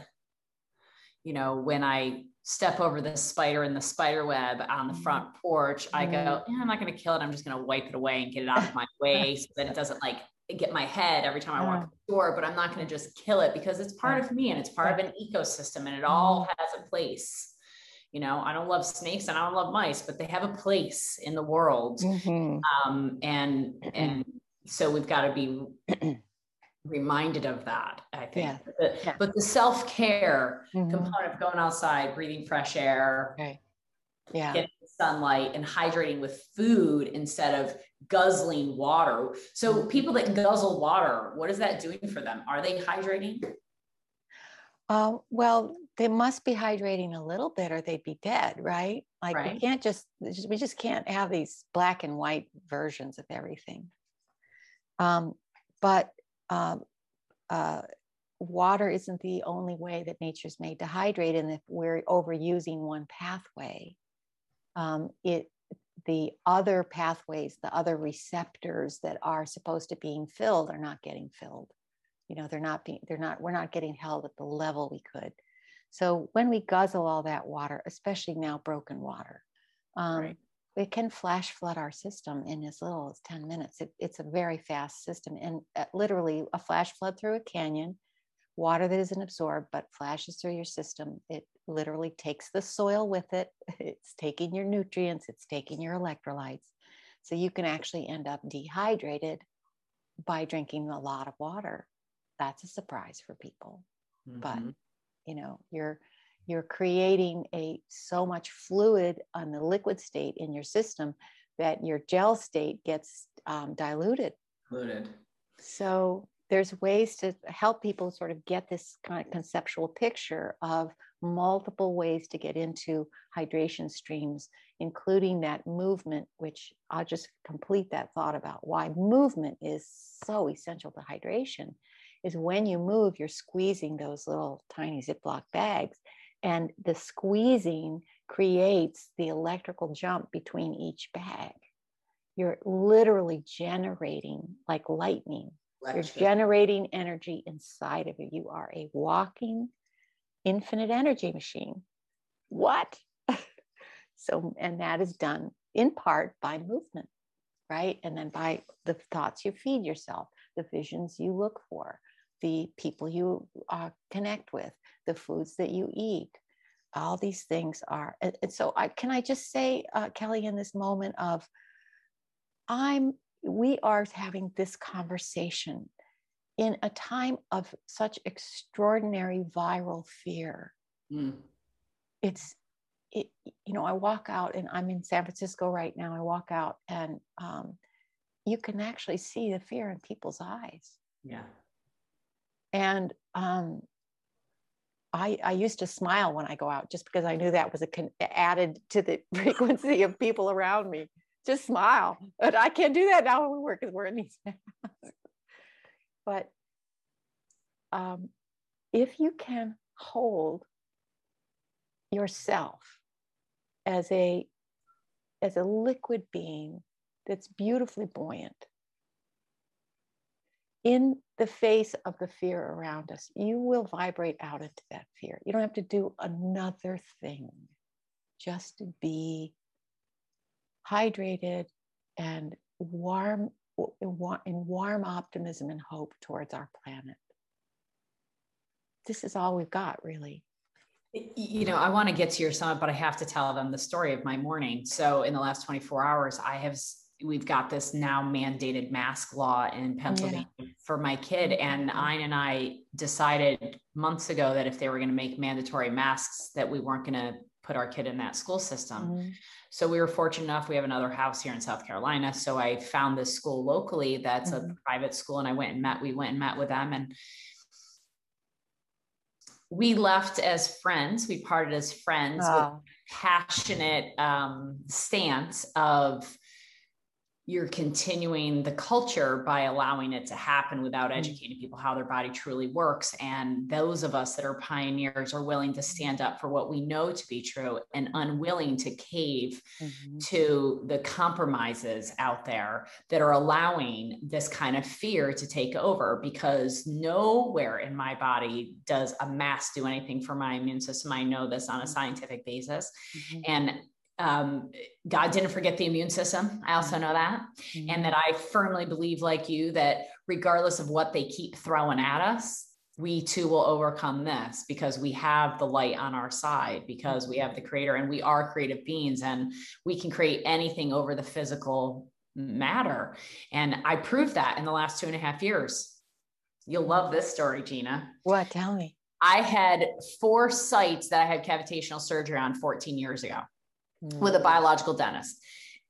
you know, when I step over the spider in the spider web on the front mm-hmm. porch, I go, yeah, I'm not going to kill it. I'm just going to wipe it away and get it out of my *laughs* way so that it doesn't like get my head every time I walk the door, but I'm not going to just kill it because it's part of me and it's part of an ecosystem and it all mm-hmm. has a place. You know, I don't love snakes and I don't love mice, but they have a place in the world. Mm-hmm. Um, and *clears throat* and so we've got to be reminded of that, I think. Yeah. But, yeah. but the self-care mm-hmm. component of going outside, breathing fresh air, right. yeah. getting sunlight and hydrating with food instead of guzzling water. So mm-hmm. people that guzzle water, what is that doing for them? Are they hydrating? Uh, well, they must be hydrating a little bit or they'd be dead, right? Like right. we can't just, we just can't have these black and white versions of everything. Um, but um, uh, water isn't the only way that nature's made to hydrate. And if we're overusing one pathway, um, it the other pathways, the other receptors that are supposed to being filled are not getting filled. You know, they're not being, they're not, we're not getting held at the level we could. So when we guzzle all that water, especially now broken water, um, right. it can flash flood our system in as little as 10 minutes. It, it's a very fast system. And uh, literally a flash flood through a canyon, water that isn't absorbed but flashes through your system, it literally takes the soil with it. *laughs* It's taking your nutrients, it's taking your electrolytes. So you can actually end up dehydrated by drinking a lot of water. That's a surprise for people. Mm-hmm. But you know, you're you're creating a so much fluid on the liquid state in your system that your gel state gets um, diluted. Diluted. So there's ways to help people sort of get this kind of conceptual picture of multiple ways to get into hydration streams, including that movement, which I'll just complete that thought about why movement is so essential to hydration. Is when you move, you're squeezing those little tiny Ziploc bags, and the squeezing creates the electrical jump between each bag. You're literally generating like lightning. You're generating energy inside of you. You are a walking infinite energy machine. What? *laughs* so, and that is done in part by movement, right? And then by the thoughts you feed yourself, the visions you look for, the people you uh, connect with, the foods that you eat. All these things are, and, and so I can I just say, uh, Kelly, in this moment of, I'm, we are having this conversation in a time of such extraordinary viral fear. Mm. It's, it, you know, I walk out and I'm in San Francisco right now. I walk out and um, you can actually see the fear in people's eyes. Yeah. And um, I, I used to smile when I go out just because I knew that was a con- added to the *laughs* frequency of people around me. Just smile. *laughs* But I can't do that now when we work because we're in these masks. But um, if you can hold yourself as a as a liquid being that's beautifully buoyant in the face of the fear around us you will vibrate out into that fear you don't have to do another thing just be hydrated and warm in warm optimism and hope towards our planet. This is all we've got, really. You know, I want to get to your summit, but I have to tell them the story of my morning. So, in the last 24 hours, I have we've got this now mandated mask law in Pennsylvania yeah. for my kid. Mm-hmm. And Ein and I decided months ago that if they were going to make mandatory masks, that we weren't going to put our kid in that school system. Mm-hmm. So we were fortunate enough. We have another house here in South Carolina. So I found this school locally that's mm-hmm. a private school, and I went and met. We went and met with them, and we left as friends. We parted as friends oh. with passionate um, stance of you're continuing the culture by allowing it to happen without mm-hmm. educating people how their body truly works. And those of us that are pioneers are willing to stand up for what we know to be true and unwilling to cave mm-hmm. to the compromises out there that are allowing this kind of fear to take over because nowhere in my body does a mask do anything for my immune system. I know this on a mm-hmm. scientific basis. Mm-hmm. And um, God didn't forget the immune system. I also know that. Mm-hmm. And that I firmly believe, like you, that regardless of what they keep throwing at us, we too will overcome this because we have the light on our side, because we have the creator and we are creative beings and we can create anything over the physical matter. And I proved that in the last two and a half years. You'll love this story, Gina. What? Tell me. I had four sites that I had cavitational surgery on 14 years ago. Mm. with a biological dentist.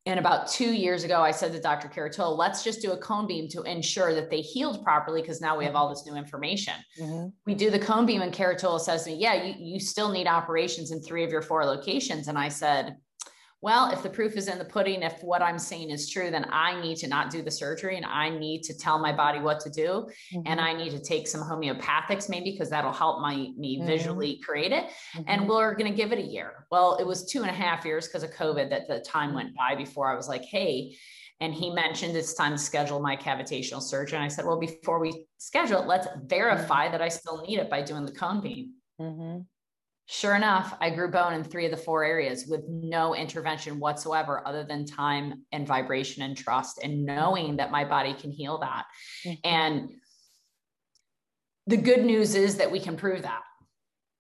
And about two years ago, I said to Dr. Caratola, let's just do a cone beam to ensure that they healed properly because now we have all this new information. Mm-hmm. We do the cone beam, and Caratola says to me, Yeah, you, you still need operations in three of your four locations. And I said, well, if the proof is in the pudding, if what I'm saying is true, then I need to not do the surgery and I need to tell my body what to do. Mm-hmm. And I need to take some homeopathics maybe because that'll help my me mm-hmm. visually create it. Mm-hmm. And we're going to give it a year. Well, it was two and a half years because of COVID that the time went by before I was like, hey, and he mentioned it's time to schedule my cavitational surgery. And I said, well, before we schedule it, let's verify mm-hmm. that I still need it by doing the cone beam. Mm-hmm. Sure enough, I grew bone in three of the four areas with no intervention whatsoever, other than time and vibration and trust, and knowing that my body can heal that. Mm-hmm. And the good news is that we can prove that,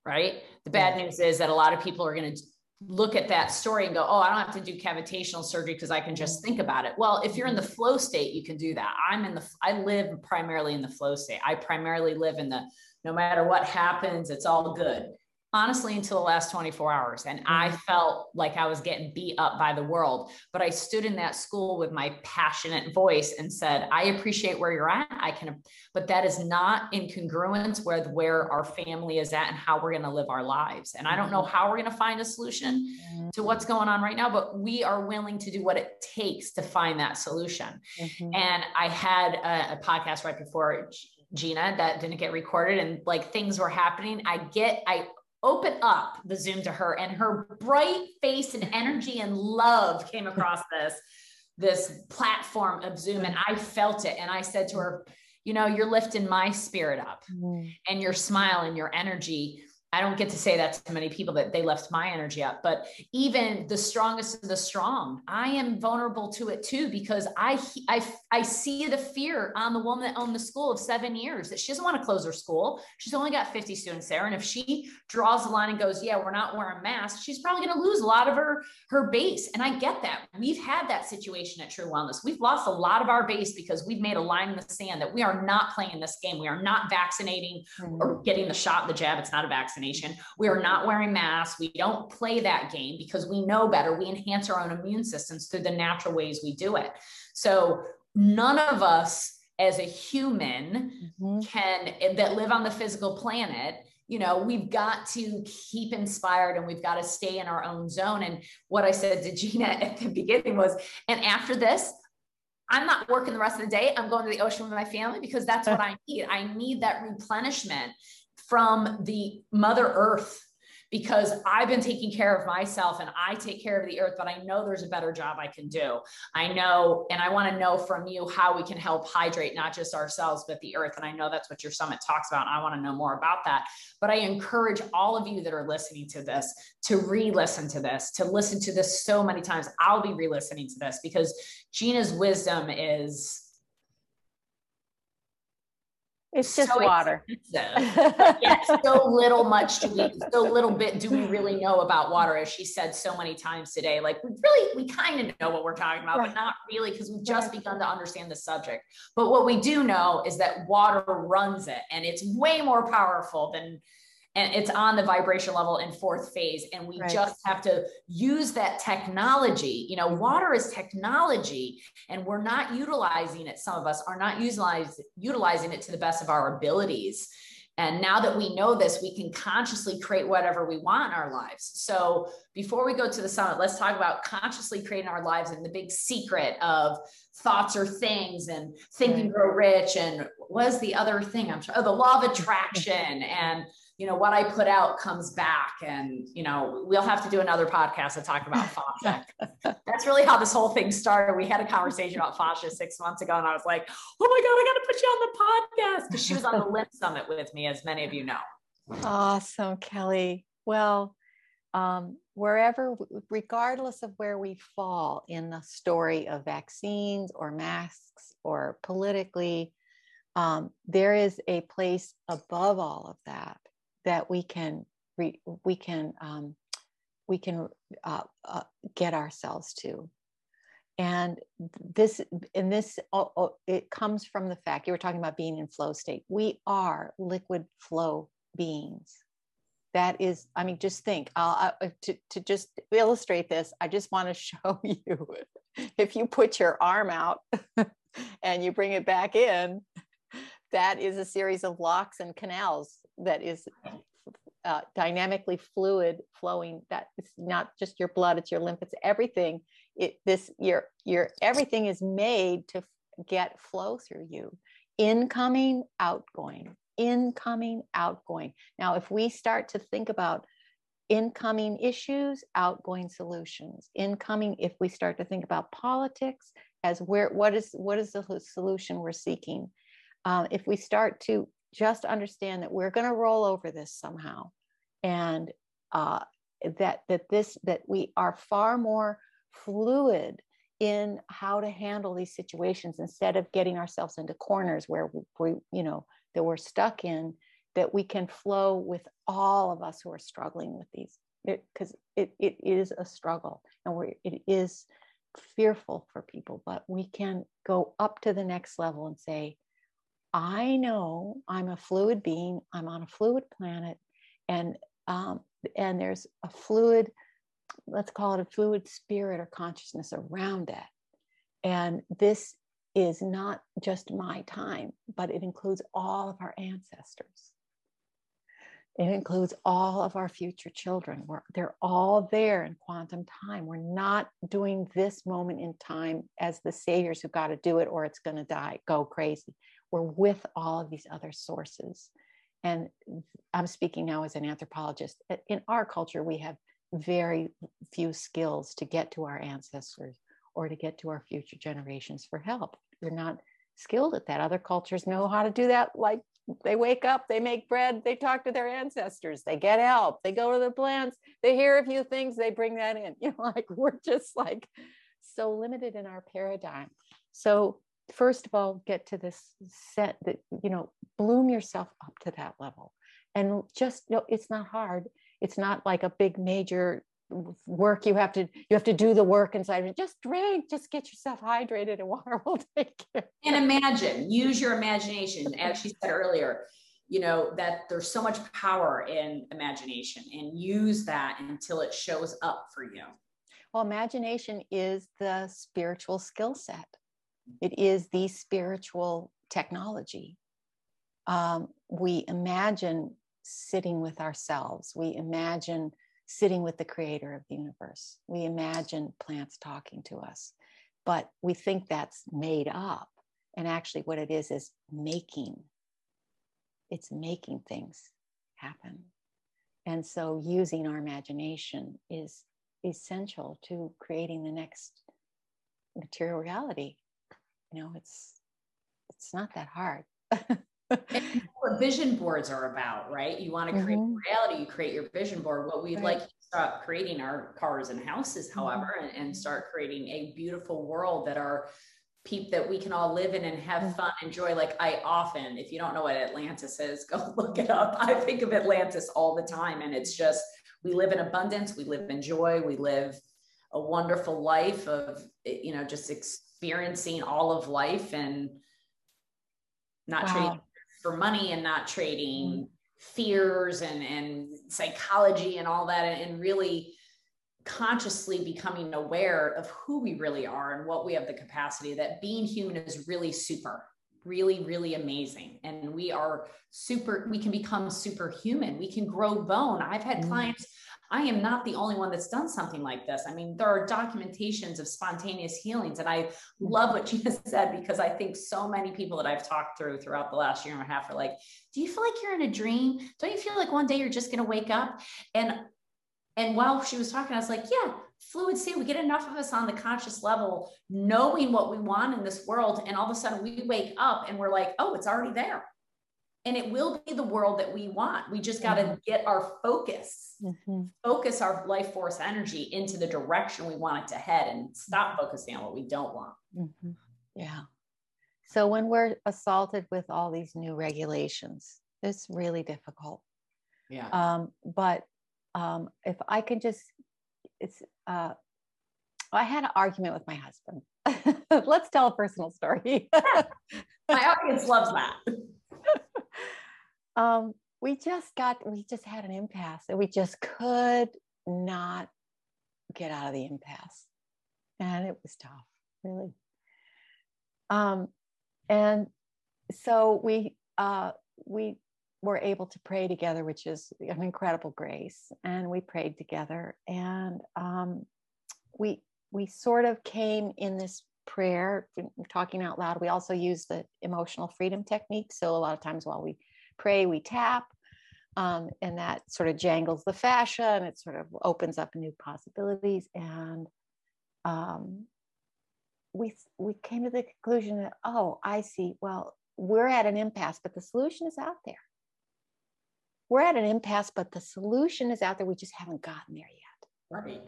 right? The bad news is that a lot of people are going to look at that story and go, oh, I don't have to do cavitational surgery because I can just think about it. Well, if you're in the flow state, you can do that. I'm in the, I live primarily in the flow state. I primarily live in the, no matter what happens, it's all good honestly until the last 24 hours. And I mm-hmm. felt like I was getting beat up by the world. But I stood in that school with my passionate voice and said, I appreciate where you're at. I can, but that is not in congruence with where our family is at and how we're going to live our lives. And I don't know mm-hmm. how we're going to find a solution to mm-hmm. what's going on right now, but we are willing to do what it takes to find that solution. Mm-hmm. And I had a, a podcast right before Gina that didn't get recorded and like things were happening. I get, I open up the Zoom to her, and her bright face and energy and love came across *laughs* this this platform of Zoom, and I felt it. And I said to her, "You know, you're lifting my spirit up, mm-hmm. and your smile and your energy." I don't get to say that to many people that they left my energy up, but even the strongest of the strong, I am vulnerable to it too because I I I see the fear on the woman that owned the school of seven years that she doesn't want to close her school. She's only got 50 students there, and if she draws the line and goes, "Yeah, we're not wearing masks," she's probably going to lose a lot of her her base. And I get that. We've had that situation at True Wellness. We've lost a lot of our base because we've made a line in the sand that we are not playing this game. We are not vaccinating or mm-hmm. getting the shot, the jab. It's not a vaccination vaccination. We are not wearing masks. We don't play that game because we know better. We enhance our own immune systems through the natural ways we do it. So none of us as a human mm-hmm. can that live on the physical planet you know we've got to keep inspired and we've got to stay in our own zone and what i said to gina *laughs* at the beginning was and after this i'm not working the rest of the day i'm going to the ocean with my family because that's what i need i need that replenishment from the Mother Earth because I've been taking care of myself and I take care of the earth, but I know there's a better job I can do. I know, and I want to know from you how we can help hydrate not just ourselves, but the earth. And I know that's what your summit talks about. And I want to know more about that. But I encourage all of you that are listening to this to re listen to this, to listen to this so many times. I'll be re listening to this because Gina's wisdom is it's just so water. *laughs* Yet so little much do we, so little bit do we really know about water, as she said so many times today. Like we really, we kind of know what we're talking about, right. but not really because we've just right. begun to understand the subject. But what we do know is that water runs it, and it's way more powerful than and it's on the vibration level in fourth phase and we right. just have to use that technology you know water is technology and we're not utilizing it some of us are not utilize, utilizing it to the best of our abilities. And now that we know this we can consciously create whatever we want in our lives. So before we go to the summit let's talk about consciously creating our lives and the big secret of thoughts or things and think and grow rich. And was the other thing? I'm sure oh, the law of attraction and you know, what I put out comes back. And, you know, we'll have to do another podcast to talk about fascia. *laughs* That's really how this whole thing started. We had a conversation about fascia six months ago, and I was like, oh my God, I got to put you on the podcast because she was on the Limb Summit with me, as many of you know. Awesome, Kelly. Well, um, wherever, regardless of where we fall in the story of vaccines or masks or politically, um, there is a place above all of that that we can re, we can um, we can uh, uh, get ourselves to. And this and this oh, oh, it comes from the fact you were talking about being in flow state. We are liquid flow beings. That is i mean just think to, to just illustrate this i just want to *laughs* show you if you put your arm out *laughs* and you bring it back in that is a series of locks and canals that is uh, dynamically fluid flowing that it's not just your blood it's your lymph it's everything. It this your your everything is made to get flow through you. Incoming outgoing incoming outgoing. Now if we start to think about incoming issues outgoing solutions. Incoming if we start to think about politics as where what is what is the solution we're seeking uh, if we start to just understand that we're going to roll over this somehow and uh, that that this that we are far more fluid in how to handle these situations instead of getting ourselves into corners where we, you know that we're stuck in that we can flow with all of us who are struggling with these. Because it, it, it is a struggle and we it is fearful for people but we can go up to the next level and say I know I'm a fluid being, I'm on a fluid planet, and um, and there's a fluid, let's call it a fluid spirit or consciousness around that. And this is not just my time, but it includes all of our ancestors. It includes all of our future children. We're, they're all there in quantum time. We're not doing this moment in time as the saviors who got to do it or it's going to die, go crazy we're with all of these other sources. And I'm speaking now as an anthropologist. In our culture, we have very few skills to get to our ancestors or to get to our future generations for help. We're not skilled at that. Other cultures know how to do that. Like they wake up, they make bread, they talk to their ancestors, they get help, they go to the plants, they hear a few things, they bring that in. *laughs* You know, like we're just like so limited in our paradigm. So first of all get to this set that you know bloom yourself up to that level. And just you know it's not hard. It's not like a big major work you have to you have to do the work inside of just drink just get yourself hydrated and water will *laughs* take care and imagine use your imagination. As she said earlier you know that there's so much power in imagination and use that until it shows up for you. Well imagination is the spiritual skill set it is the spiritual technology. Um, we imagine sitting with ourselves. We imagine sitting with the creator of the universe. We imagine plants talking to us, but we think that's made up. And actually, what it is is making. It's making things happen. And so, using our imagination is essential to creating the next material reality you know it's it's not that hard what vision boards are about right you want to create mm-hmm. reality you create your vision board what we'd right. like to stop creating our cars and houses mm-hmm. however mm-hmm. and, and, start creating a beautiful world that are people that we can all live in and have mm-hmm. fun enjoy like i often if you don't know what atlantis is *laughs* go look it up i think of atlantis all the time and it's just we live in abundance we live in joy we live a wonderful life of you know just ex- experiencing all of life and not wow. trading for money and not trading mm-hmm. fears and, and psychology and all that and really consciously becoming aware of who we really are and what we have the capacity that being human is really super really really amazing and we are super we can become superhuman we can grow bone i've had mm. clients I am not the only one that's done something like this. I mean, there are documentations of spontaneous healings. And I love what Gina *laughs* said because I think so many people that I've talked through throughout the last year and a half are like, do you feel like you're in a dream? Don't you feel like one day you're just going to wake up? And and while she was talking, I was like, yeah, fluid state, we get enough of us on the conscious level, knowing what we want in this world. And all of a sudden we wake up and we're like, oh, it's already there and it will be the world that we want. We just got to mm-hmm. get our focus, mm-hmm. focus our life force energy into the direction we want it to head and stop focusing on what we don't want. Mm-hmm. Yeah. So when we're assaulted with all these new regulations, it's really difficult. Yeah. Um, but um, if I can just, it's, uh, I had an argument with my husband. *laughs* Let's tell a personal story. *laughs* my audience loves that um, we just got we just had an impasse and we just could not get out of the impasse. And it was tough really. Um and so we uh we were able to pray together which is an incredible grace. And we prayed together and um we we sort of came in this prayer talking out loud. We also use the emotional freedom technique. So a lot of times while we pray we tap um, and that sort of jangles the fascia and it sort of opens up new possibilities. And um, we we came to the conclusion that oh i see well we're at an impasse but the solution is out there. We're at an impasse but the solution is out there. We just haven't gotten there yet. Right.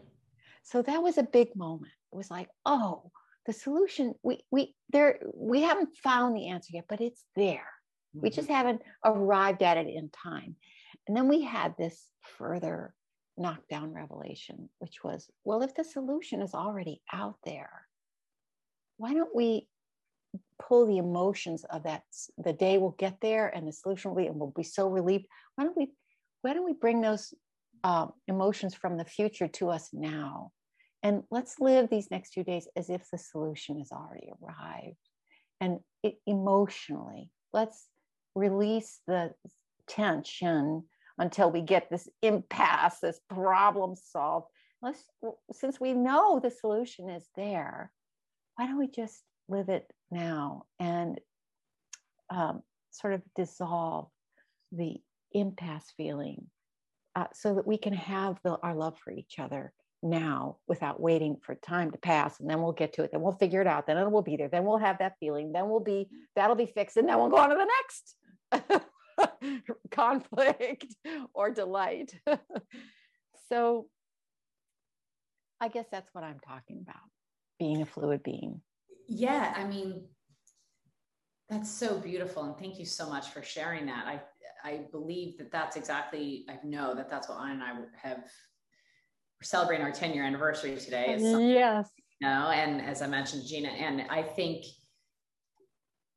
So that was a big moment. It was like oh the solution we we there we haven't found the answer yet but it's there mm-hmm. we just haven't arrived at it in time and then we had this further knockdown revelation, which was well, if the solution is already out there, why don't we pull the emotions of that? The day we'll get there and the solution will be, and we'll be so relieved. Why don't we, why don't we bring those uh, emotions from the future to us now? And let's live these next few days as if the solution has already arrived. And it, emotionally, let's release the tension until we get this impasse, this problem solved. Let's, since we know the solution is there, why don't we just live it now and um, sort of dissolve the impasse feeling uh, so that we can have the, our love for each other now without waiting for time to pass and then we'll get to it then we'll figure it out then it will be there then we'll have that feeling then we'll be that'll be fixed and then we'll go on to the next *laughs* conflict or delight. *laughs* so I guess that's what I'm talking about being a fluid being. Yeah, I mean, that's so beautiful. And thank you so much for sharing that. I, I believe that that's exactly, I know that that's what Anna and I have, we're celebrating our 10 year anniversary today. Yes. You know, and as I mentioned, Gina, and I think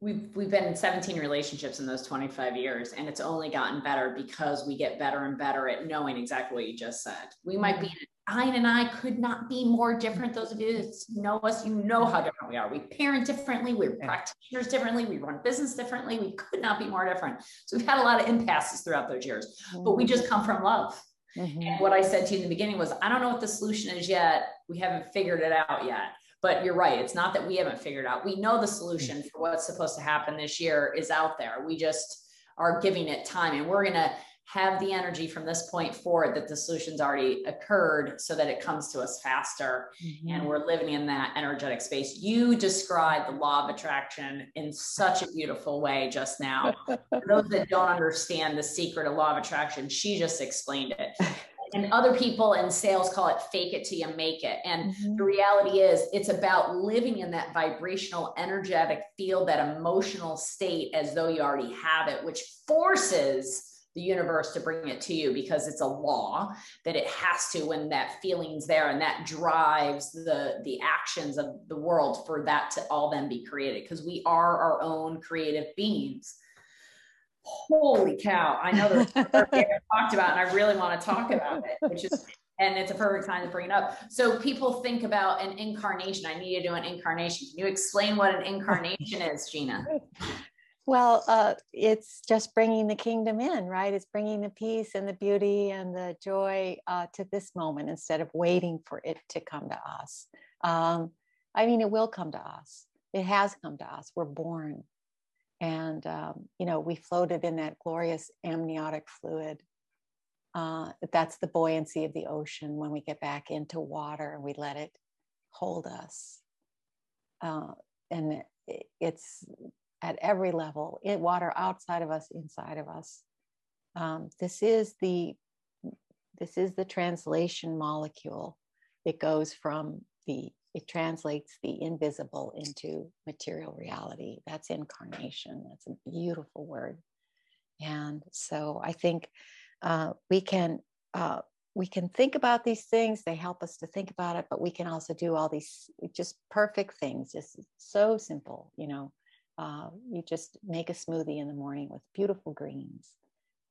we've we've been in 17 relationships in those 25 years and it's only gotten better because we get better and better at knowing exactly what you just said we might be Ein and I could not be more different. Those of you that know us, you know how different we are. We parent differently, we're practitioners differently, we run business differently. We could not be more different. So we've had a lot of impasses throughout those years, but we just come from love. Mm-hmm. And what I said to you in the beginning was, I don't know what the solution is yet. We haven't figured it out yet. But you're right. It's not that we haven't figured out. We know the solution mm. for what's supposed to happen this year is out there. We just are giving it time and we're going to have the energy from this point forward that the solution's already occurred so that it comes to us faster mm-hmm. and we're living in that energetic space you described the law of attraction in such a beautiful way just now *laughs* for those that don't understand the secret of law of attraction she just explained it *laughs* and other people in sales call it fake it till you make it. And mm-hmm. the reality is, it's about living in that vibrational, energetic field, that emotional state as though you already have it, which forces the universe to bring it to you because it's a law that it has to when that feeling's there and that drives the the actions of the world for that to all then be created because we are our own creative beings holy cow, I know there's *laughs* talked about, and I really want to talk about it, which is, and it's a perfect time to bring it up. So people think about an incarnation. I need to do an incarnation. Can you explain what an incarnation is, Gina? Well, uh, it's just bringing the kingdom in, right? It's bringing the peace and the beauty and the joy uh, to this moment instead of waiting for it to come to us. Um, I mean, it will come to us. It has come to us. We're born and um, you know we floated in that glorious amniotic fluid uh, that's the buoyancy of the ocean when we get back into water and we let it hold us. Uh, and it, it's at every level in water outside of us inside of us. Um, this is the this is the translation molecule. It goes from the it translates the invisible into material reality. That's incarnation. That's a beautiful word. And so I think uh, we can uh, we can think about these things. They help us to think about it, but we can also do all these just perfect things. Just so simple, you know. Uh, you just make a smoothie in the morning with beautiful greens,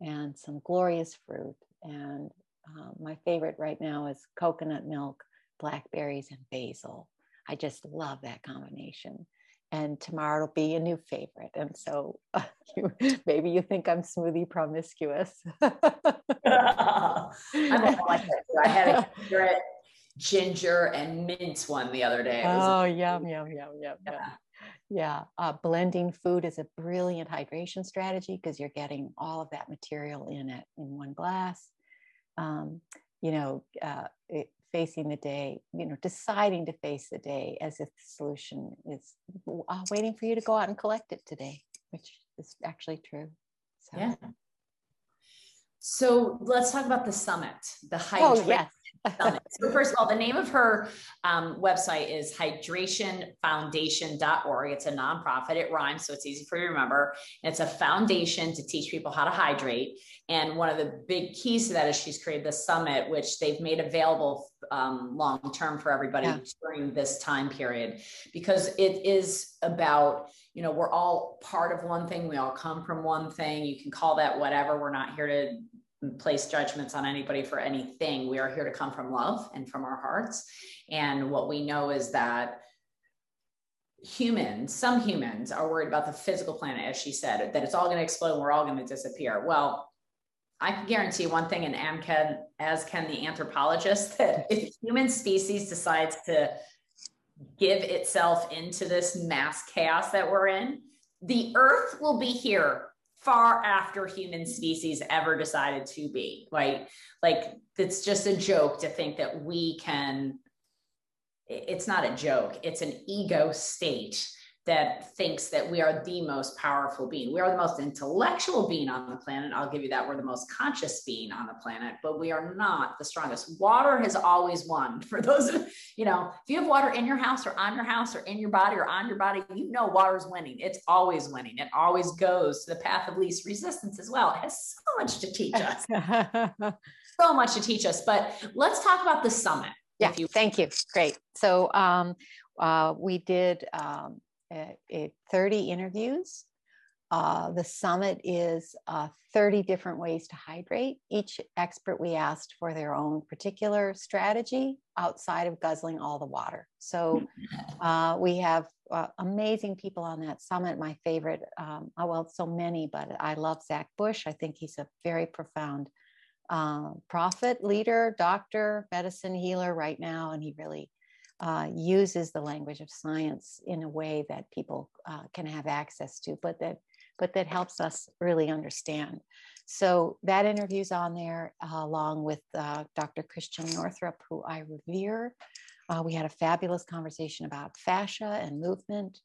and some glorious fruit. And uh, my favorite right now is coconut milk, blackberries, and basil. I just love that combination. And tomorrow it'll be a new favorite. And so uh, *laughs* you, maybe you think I'm smoothie promiscuous. *laughs* I'm like I had a *laughs* favorite ginger and mint one the other day. oh, yum, yum, yum, yum, yum. Yeah, uh, blending food is a brilliant hydration strategy because you're getting all of that material in it in one glass. Um, you know, uh, it, facing the day, you know, deciding to face the day as if the solution is uh, waiting for you to go out and collect it today, which is actually true. So. Yeah. So let's talk about the summit, the hydration. Oh, yes so first of all, the name of her um, website is hydrationfoundation.org. It's a nonprofit. It rhymes, so it's easy for you to remember. And it's a foundation to teach people how to hydrate. And one of the big keys to that is she's created the summit, which they've made available um, long term for everybody yeah. during this time period, because it is about you know we're all part of one thing we all come from one thing you can call that whatever we're not here to place judgments on anybody for anything. We are here to come from love and from our hearts. And what we know is that humans, some humans are worried about the physical planet, as she said, that it's all going to explode and we're all going to disappear. Well, I can guarantee one thing, and Am can, as can the anthropologist, *laughs* that if human species decides to give itself into this mass chaos that we're in, the earth will be here far after human species ever decided to be right? Like it's just a joke to think that we can it's not a joke. It's an ego state that thinks that we are the most powerful being. We are the most intellectual being on the planet. I'll give you that. We're the most conscious being on the planet, but we are not the strongest. Water has always won. *laughs* For those, you know, if you have water in your house or on your house or in your body or on your body, you know water is winning. It's always winning. It always goes to the path of least resistance as well. It has so much to teach us. *laughs* so much to teach us. But let's talk about the summit. Yeah, you- thank you. Great. So um, uh, we did um, 30 interviews. Uh, the summit is uh, 30 different ways to hydrate. Each expert we asked for their own particular strategy outside of guzzling all the water. So uh, we have uh, amazing people on that summit. My favorite, um, oh, well, so many, but I love Zach Bush. I think he's a very profound uh, prophet, leader, doctor, medicine healer right now, and he really uh, uses the language of science in a way that people uh, can have access to, but that but that helps us really understand. So that interview's on there uh, along with uh, Dr. Christiane Northrup, who I revere. Uh, we had a fabulous conversation about fascia and movement.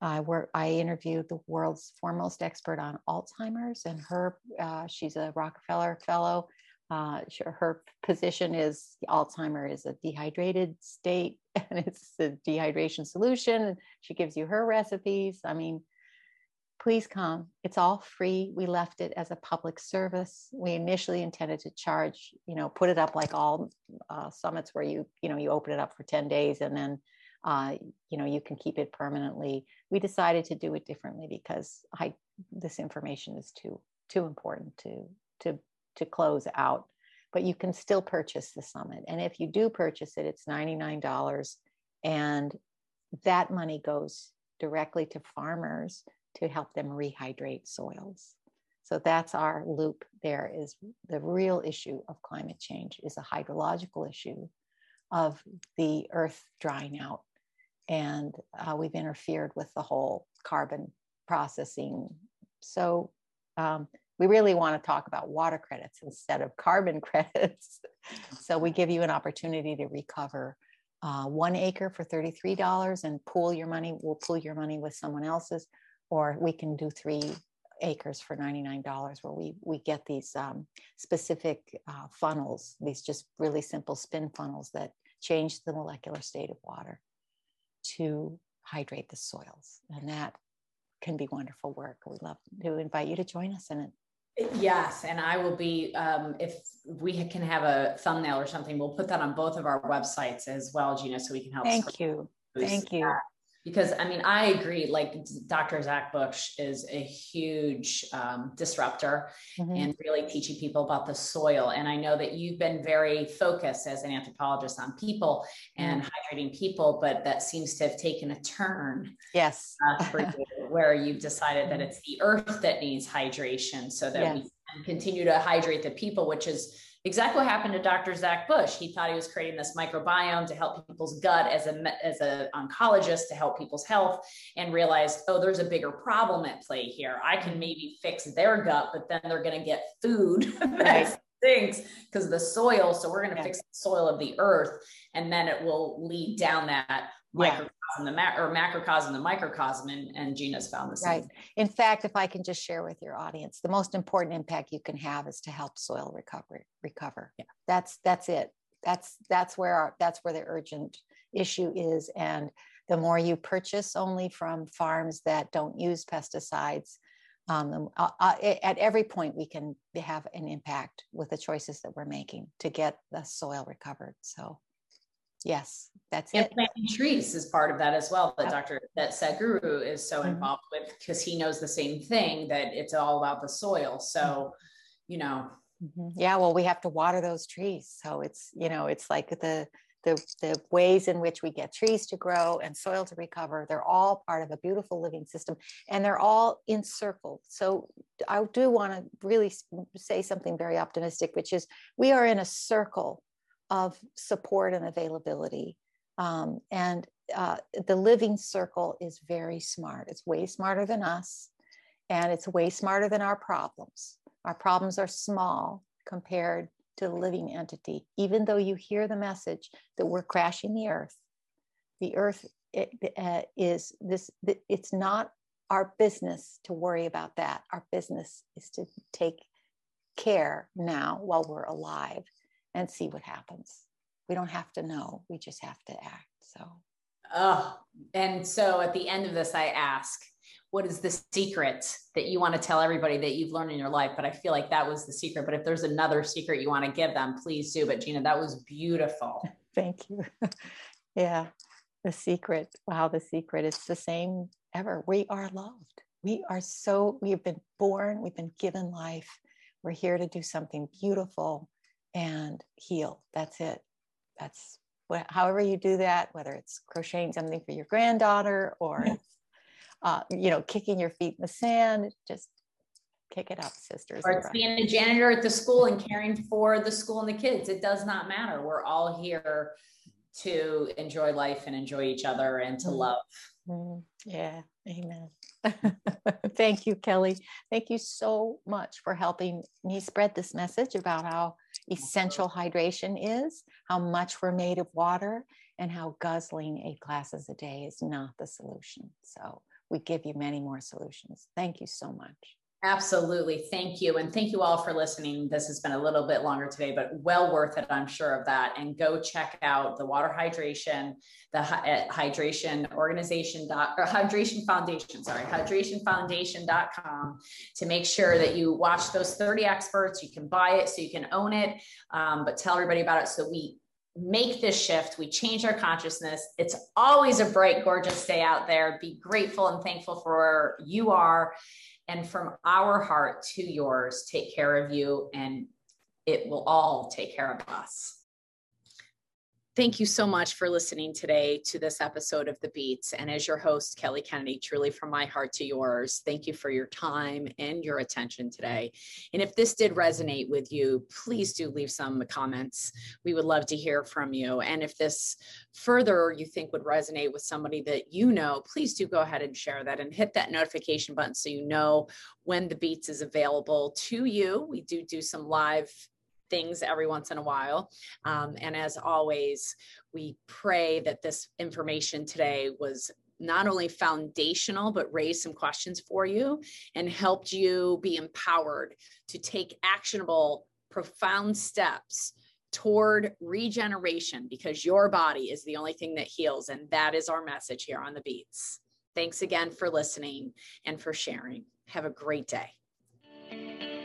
I work. I interviewed the world's foremost expert on Alzheimer's, and her. Uh, she's a Rockefeller Fellow uh, her position is Alzheimer is a dehydrated state *laughs* and it's a dehydration solution. She gives you her recipes. I mean, please come. It's all free. We left it as a public service. We initially intended to charge, you know, put it up like all uh, summits where you, you know, you open it up for 10 days and then, uh, you know, you can keep it permanently. We decided to do it differently because I, this information is too, too important to, to to close out, but you can still purchase the summit. And if you do purchase it, it's $99. And that money goes directly to farmers to help them rehydrate soils. So that's our loop there is the real issue of climate change is a hydrological issue of the earth drying out. And uh, we've interfered with the whole carbon processing. So um, we really want to talk about water credits instead of carbon *laughs* credits. so we give you an opportunity to recover uh, one acre for $33 and pool your money. We'll pool your money with someone else's, or we can do three acres for $99 where we, we get these um, specific uh, funnels, these just really simple spin funnels that change the molecular state of water to hydrate the soils. And that can be wonderful work. We love to invite you to join us in it. Yes, and I will be um, if we can have a thumbnail or something, we'll put that on both of our websites as well, Gina, so we can help. Thank you. Thank you. because I mean, I agree. Like Dr. Zach Bush is a huge um, disruptor mm-hmm. and really teaching people about the soil. And I know that you've been very focused as an anthropologist on people and mm-hmm. hydrating people, but that seems to have taken a turn. Yes. Uh, for you, *laughs* where you've decided that it's the earth that needs hydration so that yes. we can continue to hydrate the people, which is exactly what happened to Dr. Zach Bush. He thought he was creating this microbiome to help people's gut as a as an oncologist to help people's health, and realized, oh, there's a bigger problem at play here. I can maybe fix their gut, but then they're going to get food *laughs* that stinks because the soil. So we're going to yeah. fix the soil of the earth, and then it will lead down that microcosm, the ma- or macrocosm, the microcosm, and, and Gina's found the same. Right. In fact, if I can just share with your audience, the most important impact you can have is to help soil recovery recover. Yeah. That's that's it. That's that's where our, that's where the urgent issue is, and the more you purchase only from farms that don't use pesticides. Um, uh, uh, at every point, we can have an impact with the choices that we're making to get the soil recovered. So, Yes, that's and it. planting trees is part of that as well. That Dr. that Sadhguru is so mm-hmm. involved with because he knows the same thing that it's all about the soil. So, mm-hmm. you know. Mm-hmm. Yeah, well, we have to water those trees. So it's you know it's like the the the ways in which we get trees to grow and soil to recover. They're all part of a beautiful living system, and they're all encircled. So I do want to really say something very optimistic, which is we are in a circle of support and availability. Um, and uh, the living circle is very smart. It's way smarter than us, and it's way smarter than our problems. Our problems are small compared to the living entity. Even though you hear the message that we're crashing the earth, the earth it, uh, is this, it's not our business to worry about that. Our business is to take care now while we're alive and see what happens. We don't have to know, we just have to act. So, oh, and so at the end of this, I ask, what is the secret that you want to tell everybody that you've learned in your life? But I feel like that was the secret. But if there's another secret you want to give them, please do. But Gina, that was beautiful. *laughs* Thank you. *laughs* yeah, the secret. Wow, the secret. It's the same ever. We are loved. We are so, we have been born, we've been given life. We're here to do something beautiful and heal. That's it. That's what, however you do that, whether it's crocheting something for your granddaughter or uh, you know, kicking your feet in the sand, just kick it up, sisters. Or it's being a janitor at the school and caring for the school and the kids. It does not matter. We're all here to enjoy life and enjoy each other and to mm-hmm. love. Mm-hmm. Yeah, amen. *laughs* Thank you, Kelly. Thank you so much for helping me spread this message about how essential hydration is, how much we're made of water, and how guzzling eight glasses a day is not the solution. So we give you many more solutions. Thank you so much. Absolutely. Thank you. And thank you all for listening. This has been a little bit longer today, but well worth it. I'm sure of that. And go check out the water hydration, the hydration organization dot or hydration foundation, sorry, hydrationfoundation.com to make sure that you watch those 30 experts. You can buy it so you can own it, um, but tell everybody about it so we make this shift. We change our consciousness. It's always a bright, gorgeous day out there. Be grateful and thankful for where you are and from our heart to yours, take care of you, and it will all take care of us. Thank you so much for listening today to this episode of The Beats. And as your host, Kelly Kennedy, truly from my heart to yours, thank you for your time and your attention today. And if this did resonate with you, please do leave some comments. We would love to hear from you. And if this further you think would resonate with somebody that you know, please do go ahead and share that and hit that notification button so you know when The Beats is available to you. We do do some live things every once in a while. Um, and as always, we pray that this information today was not only foundational, but raised some questions for you and helped you be empowered to take actionable, profound steps toward regeneration because your body is the only thing that heals. And that is our message here on the Beats. Thanks again for listening and for sharing. Have a great day.